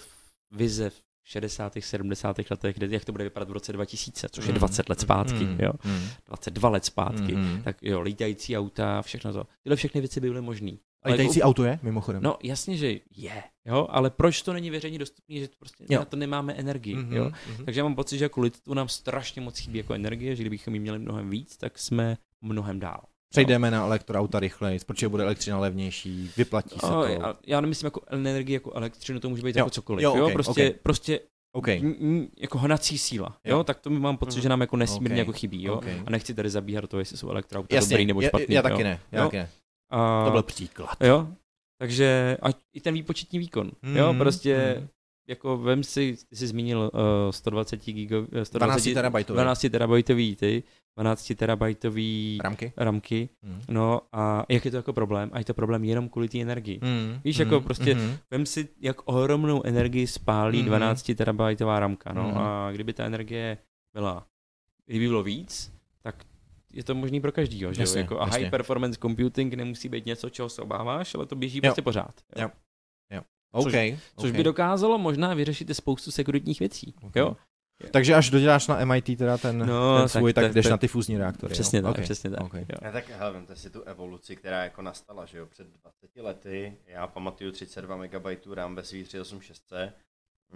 vize v 60. 70. letech, kde, jak to bude vypadat v roce 2000, což je 20 let zpátky, Mm, jo, mm, 22 let zpátky, mm. tak jo, lítající auta, všechno to. Tyhle všechny věci by byly možné. A lítající auto je, mimochodem. No jasně, že je, jo, ale proč to není veřejně dostupné, že to prostě Jo. na to nemáme energii, Mhm, jo. mhm. Takže já mám pocit, že jako lidstvu nám strašně moc chybí jako energie, že kdybychom ji měli mnohem víc, tak jsme mnohem dál. Přejdeme na elektroauta rychleji, protože bude elektřina levnější, vyplatí se No, to. já, já nemyslím jako energii, jako elektřinu, to může být Jo. jako cokoliv, Jo, jo, ok, prostě, ok. prostě OK. m, m, jako hnací síla, jo, Jo. tak to mi mám pocit, Mhm. že nám jako nesmírně Ok, jako chybí, jo, ok. a nechci tady zabíhat do toho, jestli jsou elektroauta Jasně, dobrý nebo já, špatný, já jo. taky ne, já Jo. taky ne. A, To byl příklad. Jo, takže a i ten výpočetní výkon, jo, Mhm, prostě mhm. jako vem si, ty jsi zmínil uh, 120 gigo, uh, 120, 12 terabajtový. 12 terabajtový ty, 12 terabajtový Ramky? ramky, Mm. no a jak je to jako problém? A je to problém jenom kvůli té energii. Mm. Víš, jako mm, prostě- mm. Vem si, jak ohromnou energii spálí Mhm. 12 terabajtová ramka, no Mhm. a kdyby ta energie byla, kdyby bylo víc, je to možný pro každýho, že jo? Jasně, Jako, a jasně. high performance computing nemusí být něco, čeho se obáváš, ale to běží Jo. prostě pořád. Jo. Jo. OK, Což OK. by dokázalo možná vyřešit i spoustu sekuritních věcí. Ok. Jo? Takže až doděláš na MIT teda ten, No, ten svůj, tak- tak, jdeš tak- na ty fúzní reaktory. Přesně jo? tak, Ok, přesně tak. ok. Jo. Já tak, hele, vemte si tu evoluci, která jako nastala, že jo, před 20 lety, já pamatuju 32 MB RAM ve svých 386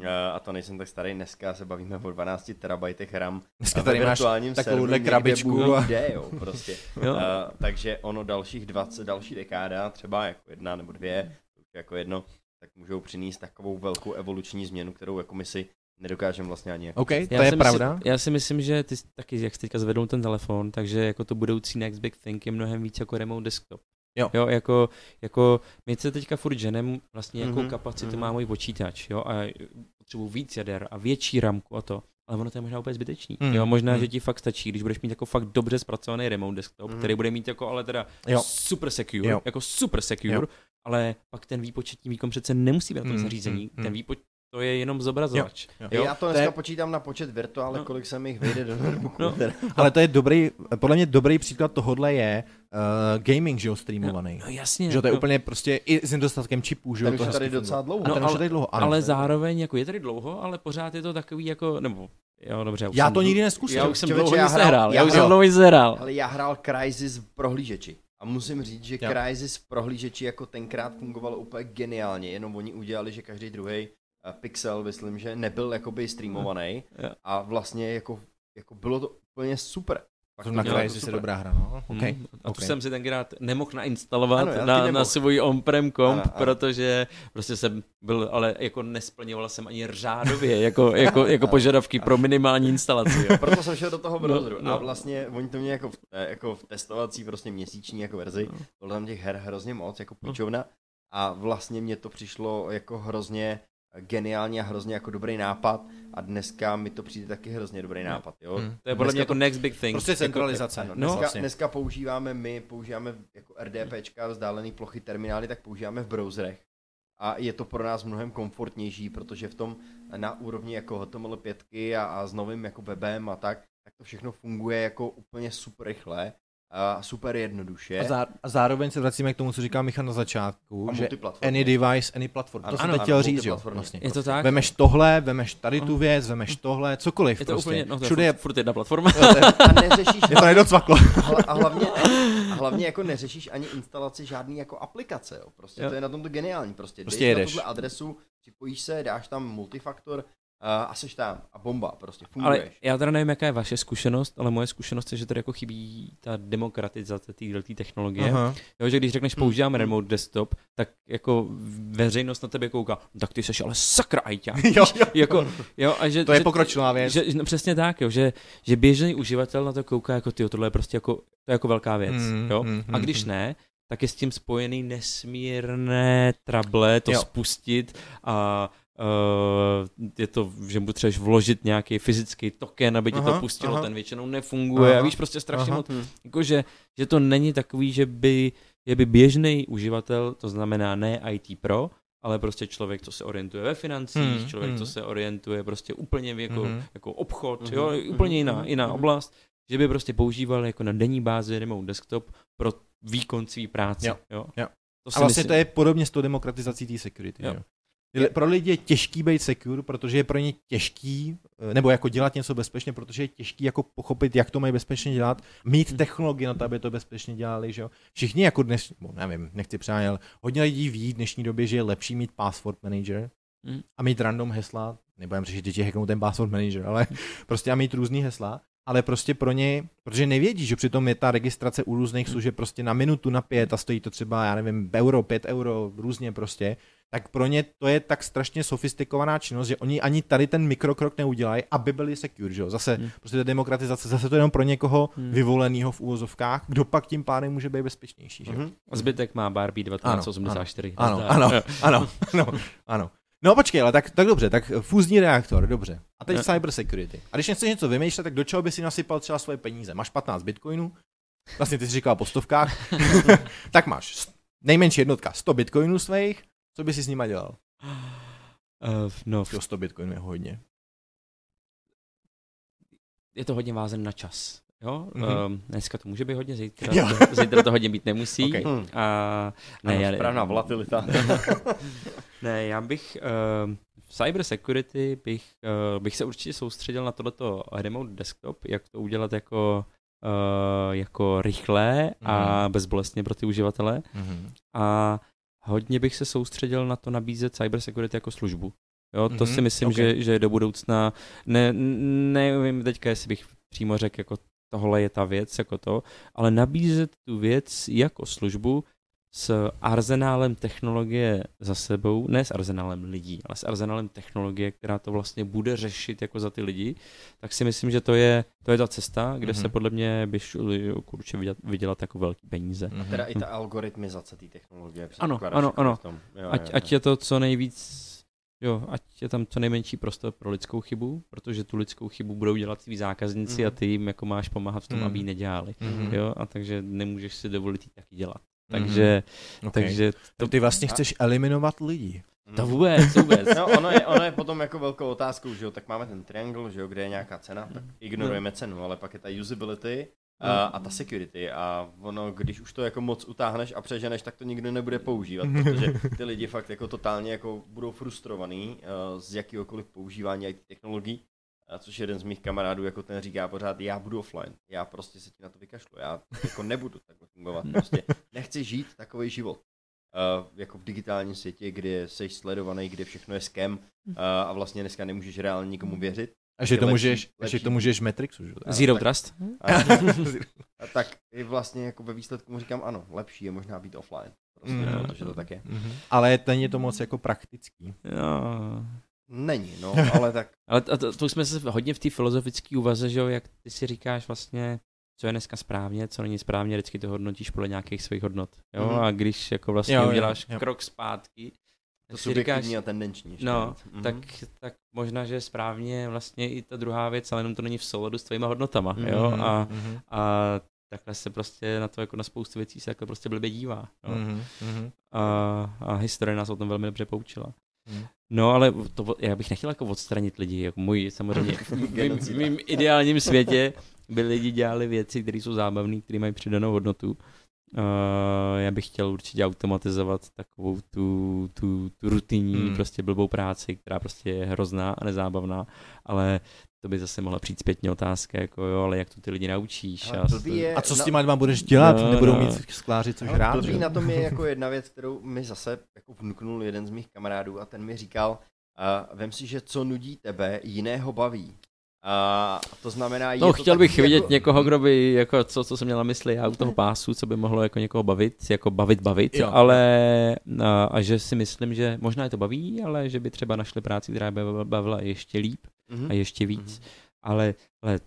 eh, a to nejsem tak starý, dneska se bavíme o 12 terabajtech RAM. Dneska tady máš virtuálním takovouhle krabičku Kde, jo, prostě. *laughs* Jo? Uh, takže ono dalších 20, další dekáda, třeba jako jedna nebo dvě, to už je jako jedno, tak můžou přinést takovou velkou evoluční změnu, kterou jako my si nedokážeme vlastně ani jako OK, to Já je si myslím- pravda. Já si myslím, že ty jsi taky, jak jsi teďka zvedl ten telefon, takže jako to budoucí next big thing je mnohem víc jako remote desktop. Jo. jo jako, jako my se teďka furt ženem vlastně jakou Mhm, kapacitu mhm. má můj počítač, jo, a potřebuji víc jader a větší ramku a to. Ale ono to je možná úplně zbytečný. Mhm, Jo, možná, mhm. že ti fakt stačí, když budeš mít jako fakt dobře zpracovaný remote desktop, Mhm. který bude mít jako ale teda Jo. super secure, Jo. jako super secure, Jo. ale pak ten výpočetní výkon přece nemusí být na tom Mhm, zařízení. mhm, Ten výpoč to je jenom zobrazovač. Jo, Jo, já to dneska je- počítám na počet virtuále, No. kolik se mi jich vejde do notebooku. No. *laughs* Ale to je dobrý, podle mě dobrý příklad tohohle je uh, gaming, že jo, streamovaný. No jasně. Že jo, to je no. úplně prostě i s nedostatkem čipů, že jo, Ten to už je tady docela funguje. dlouho. Ten No, je ale- tady dlouho, ano. ale zároveň jako je tady dlouho, ale pořád je to takový jako, nebo jo, dobře. Já jsem- to nikdy neskusil. Já už jsem dlouho já nic hrál- nehrál. já Já už jsem dlouho nic nehrál. Ale já hrál Crysis v prohlížeči. A musím říct, že Jo. Crysis v prohlížeči jako tenkrát fungovalo úplně geniálně, jenom oni udělali, že každý druhý pixel, myslím, že nebyl jakoby streamovaný Jo. a vlastně jako, jako bylo to úplně super. Fakt To na kraji si dobrá hra, no. Okay. Hmm. A to okay. jsem si tenkrát nemohl nainstalovat Ano, na, na nemohl. svůj on-prem komp, Ano, ano. protože prostě jsem byl, ale jako nesplňoval jsem ani řádově jako, jako, jako požadavky pro minimální instalaci. Jo. Proto jsem šel do toho browseru No, no. a vlastně oni to měli jako v, jako v testovací prostě měsíční jako verzi, No. bylo tam těch her hrozně moc, jako No. píčovna a vlastně mně to přišlo jako hrozně geniální a hrozně jako dobrý nápad a dneska mi to přijde taky hrozně dobrý nápad, jo. Hmm. To je podle Dneska mě jako next big thing. Prostě Jako- centralizace. Ano, No, dneska, vlastně. dneska používáme my, používáme jako RDPčka, vzdálený plochy terminály, tak používáme v browserech. A je to pro nás mnohem komfortnější, protože v tom na úrovni jako HTML5 a, a s novým jako webem a tak, tak to všechno funguje jako úplně super rychle a super jednoduše. A, zá, a zároveň se vracíme k tomu, co říkal Michal na začátku, A že any device, any platform. Ano, to jsem ano, teď chtěl říct, jo. Vlastně. Je to tak? Vemeš tohle, vemeš tady tu No. věc, vemeš tohle, cokoliv je to prostě. úplně, no to Všude je je, furt, furt jedna platforma. A neřešíš je to nedocvaklo. A hlavně, a hlavně jako neřešíš ani instalaci žádný jako aplikace, jo. Prostě Jo. to je na tom to geniální. Prostě, Prostě jdeš na jedeš. tuhle adresu, připojíš se, dáš tam multifaktor a, a seš tam. A bomba, prostě Ale funguješ. já teda nevím, jaká je vaše zkušenost, ale moje zkušenost je, že tady jako chybí ta demokratizace téhle technologie. Aha. Jo, že když řekneš Hmm, používáme hmm. remote desktop, tak jako veřejnost na tebe kouká, "No tak ty seš ale sakra ajťák. *laughs* jo, jo. jako, jo, a že, To je že, pokročilá věc. Že, no, přesně tak, jo, že, že běžný uživatel na to kouká jako ty, tohle je prostě jako, to je jako velká věc, Mm, jo. mm, A mm, když ne, tak je s tím spojený nesmírné trable to Jo. spustit a uh, je to, že potřebuješ vložit nějaký fyzický token, aby ti Aha, to pustilo, aha. ten většinou nefunguje Aha, a víš prostě strašně aha. moc, jako že, že to není takový, že by, je by běžný uživatel, to znamená ne IT pro, ale prostě člověk, co se orientuje ve financích, Hmm, člověk, hmm. co se orientuje prostě úplně v jako, Mhm. jako obchod, Mhm, jo, mhm, úplně jiná, mhm, jiná mhm. oblast, že by prostě používal jako na denní bázi remote desktop pro výkon své práce. Jo, jo. jo. To A vlastně myslím. to je podobně s tou demokratizací té security. Jo. Jo. Pro lidi je těžký být secure, protože je pro ně těžký, eh, nebo jako dělat něco bezpečně, protože je těžký jako pochopit, jak to mají bezpečně dělat, mít Hm. technologie na to, aby to bezpečně dělali, že jo. Všichni jako dnes, no, nevím, nechci přáněl, hodně lidí ví v dnešní době, že je lepší mít password manager Hm. a mít random hesla, nebudem řešit, že ti hacknou ten password manager, ale *laughs* prostě a mít různý hesla, ale prostě pro ně, protože nevědí, že přitom je ta registrace u různých služeb prostě na minutu, na pět a stojí to třeba, já nevím, euro, pět euro, různě prostě, tak pro ně to je tak strašně sofistikovaná činnost, že oni ani tady ten mikrokrok neudělají, aby byli secure, že jo? Zase Hmm. prostě ta demokratizace, zase to je jenom pro někoho Hmm. vyvoleného v úvozovkách, kdo pak tím pádem může být bezpečnější, že jo? A zbytek má Barbie 1984. Ano, Nazdar. ano, Jo. ano, ano, ano. No počkej, ale tak, tak dobře, tak fúzní reaktor, dobře. A teď cyber security. A když nechceš něco vymýšlet, tak do čeho by si nasypal třeba svoje peníze? Máš 15 bitcoinů, vlastně ty jsi říkal po stovkách, *laughs* *laughs* tak máš nejmenší jednotka 100 bitcoinů svých, co by si s nima dělal? Uh, no, Jo, 100 bitcoinů je hodně. je to hodně vázen na čas. Jo? Mhm. Mm-hmm. Um, dneska to může být hodně, zítra, Jo. to, zítra to hodně být nemusí. Okay. A, ne, Ano, já, správná volatilita. *laughs* ne, já bych uh, v cyber security bych, uh, bych se určitě soustředil na tohleto remote desktop, jak to udělat jako, uh, jako rychlé a bezbolestně pro ty uživatele. Mhm. A hodně bych se soustředil na to nabízet cyber security jako službu. Jo, to Mhm, si myslím, ok. že, že do budoucna, ne, nevím teďka, jestli bych přímo řekl, jako tohle je ta věc, jako to, ale nabízet tu věc jako službu s arzenálem technologie za sebou, ne s arzenálem lidí, ale s arzenálem technologie, která to vlastně bude řešit jako za ty lidi, tak si myslím, že to je, to je ta cesta, kde Mhm. se podle mě by šli určitě vydělat, vydělat jako velký peníze. Mhm. Teda i ta algoritmizace té technologie. Ano, ano, ano. v tom. Jo, ať, jo, ať jo. je to co nejvíc, jo, ať je tam co nejmenší prostor pro lidskou chybu, protože tu lidskou chybu budou dělat tví zákazníci Mhm. a ty jim jako máš pomáhat v tom, Mhm. aby ji nedělali. Mhm. Jo, a takže nemůžeš si dovolit ji taky dělat. Mhm. Takže, Ok. takže To ty vlastně chceš eliminovat lidi. To vůbec, vůbec. No, ono je, ono je potom jako velkou otázkou, že jo, tak máme ten triangle, že jo, kde je nějaká cena, tak ignorujeme cenu, ale pak je ta usability a, a ta security a ono, když už to jako moc utáhneš a přeženeš, tak to nikdo nebude používat, *laughs* protože ty lidi fakt jako totálně jako budou frustrovaný uh, z jakýhokoliv používání IT technologií, a což jeden z mých kamarádů jako ten říká pořád, já budu offline, já prostě se ti na to vykašlu, já jako nebudu takhle fungovat, prostě nechci žít takový život. Uh, jako v digitálním světě, kde jsi sledovaný, kde všechno je scam uh, a vlastně dneska nemůžeš reálně nikomu věřit. A že to lepší- můžeš, lepší- že to můžeš v Matrixu, že? Ano, Zero tak- Trust? A, *laughs* a tak i vlastně jako ve výsledku mu říkám ano, lepší je možná být offline. Prostě, Mm. mm. protože to tak je. Mhm. Ale není to moc jako praktický. Jo. Není, no, *laughs* ale tak Ale to, to, to už jsme se hodně v té filozofické úvaze, že jo, jak ty si říkáš vlastně, co je dneska správně, co není správně, vždycky to hodnotíš podle nějakých svých hodnot. Jo, Mhm. a když jako vlastně Jo, jo, uděláš jo. krok zpátky, to subjektivní říkáš, a tendenční. ještě no. Mhm. tak, tak možná, že je správně vlastně i ta druhá věc, ale jenom to není v souladu s tvýma hodnotama, jo, Mhm, a, mhm, a takhle se prostě na to jako na spoustu věcí se takhle prostě blbě dívá. Jo. mhm. A, a historie nás o tom velmi dobře poučila. Mhm. No, ale to, já bych nechtěl jako odstranit lidi, jako můj samozřejmě, *laughs* v mým, v mým ideálním světě by lidi dělali věci, které jsou zábavné, které mají přidanou hodnotu. Uh, já bych chtěl určitě automatizovat takovou tu, tu, tu rutinní, hmm. prostě blbou práci, která prostě je hrozná a nezábavná, ale to by zase mohla přijít zpětně otázka, jako jo, ale jak to ty lidi naučíš? Ale a blbý je- A co s těma dvěma budeš dělat? No, Nebudou no. mít skláři což rád, blbý na tom je *laughs* jako jedna věc, kterou mi zase jako vnuknul jeden z mých kamarádů a ten mi říkal, uh, vem si, že co nudí tebe, jiného baví. A to znamená, je No, to chtěl bych vidět jako, někoho, kdo by, jako co, co jsem měl na mysli já u toho pásu, co by mohlo jako někoho bavit, jako bavit, bavit, Jo. ale a, a, že si myslím, že možná je to baví, ale že by třeba našli práci, která by bavila ještě líp Mhm. a ještě víc, Mhm. ale, ale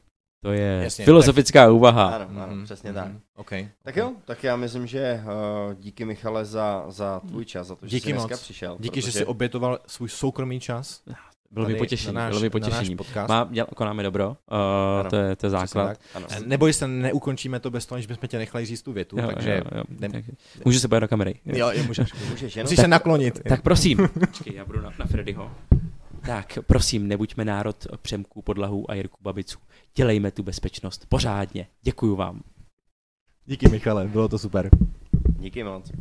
to je Jasně, filozofická úvaha. Ano, ano, Mhm, přesně mhm. tak. Okay. Tak jo, tak já myslím, že uh, díky Michale za, za tvůj čas, za to, že Díky jsi dneska moc. přišel. Díky, že protože- jsi obětoval svůj soukromý čas. Bylo mi potěšení, náš- bylo mi potěšení. podcast. Má, děl, konáme dobro, uh, Ano, to, je, to je základ. tak. Ano. Eh, Neboj se, neukončíme to bez toho, aniž bychom tě nechali říct tu větu, Jo, takže jo, jo, ne- tak, můžu se podívat do kamery. jo, jo, můžeš. Můžeš jenom... Musíš se naklonit. Tak prosím. Počkej, já budu na, na Freddyho. Tak prosím, nebuďme národ Přemků, Podlahů a Jirku Babiců. Dělejme tu bezpečnost pořádně. Děkuju vám. Díky Michale, bylo to super. Díky moc.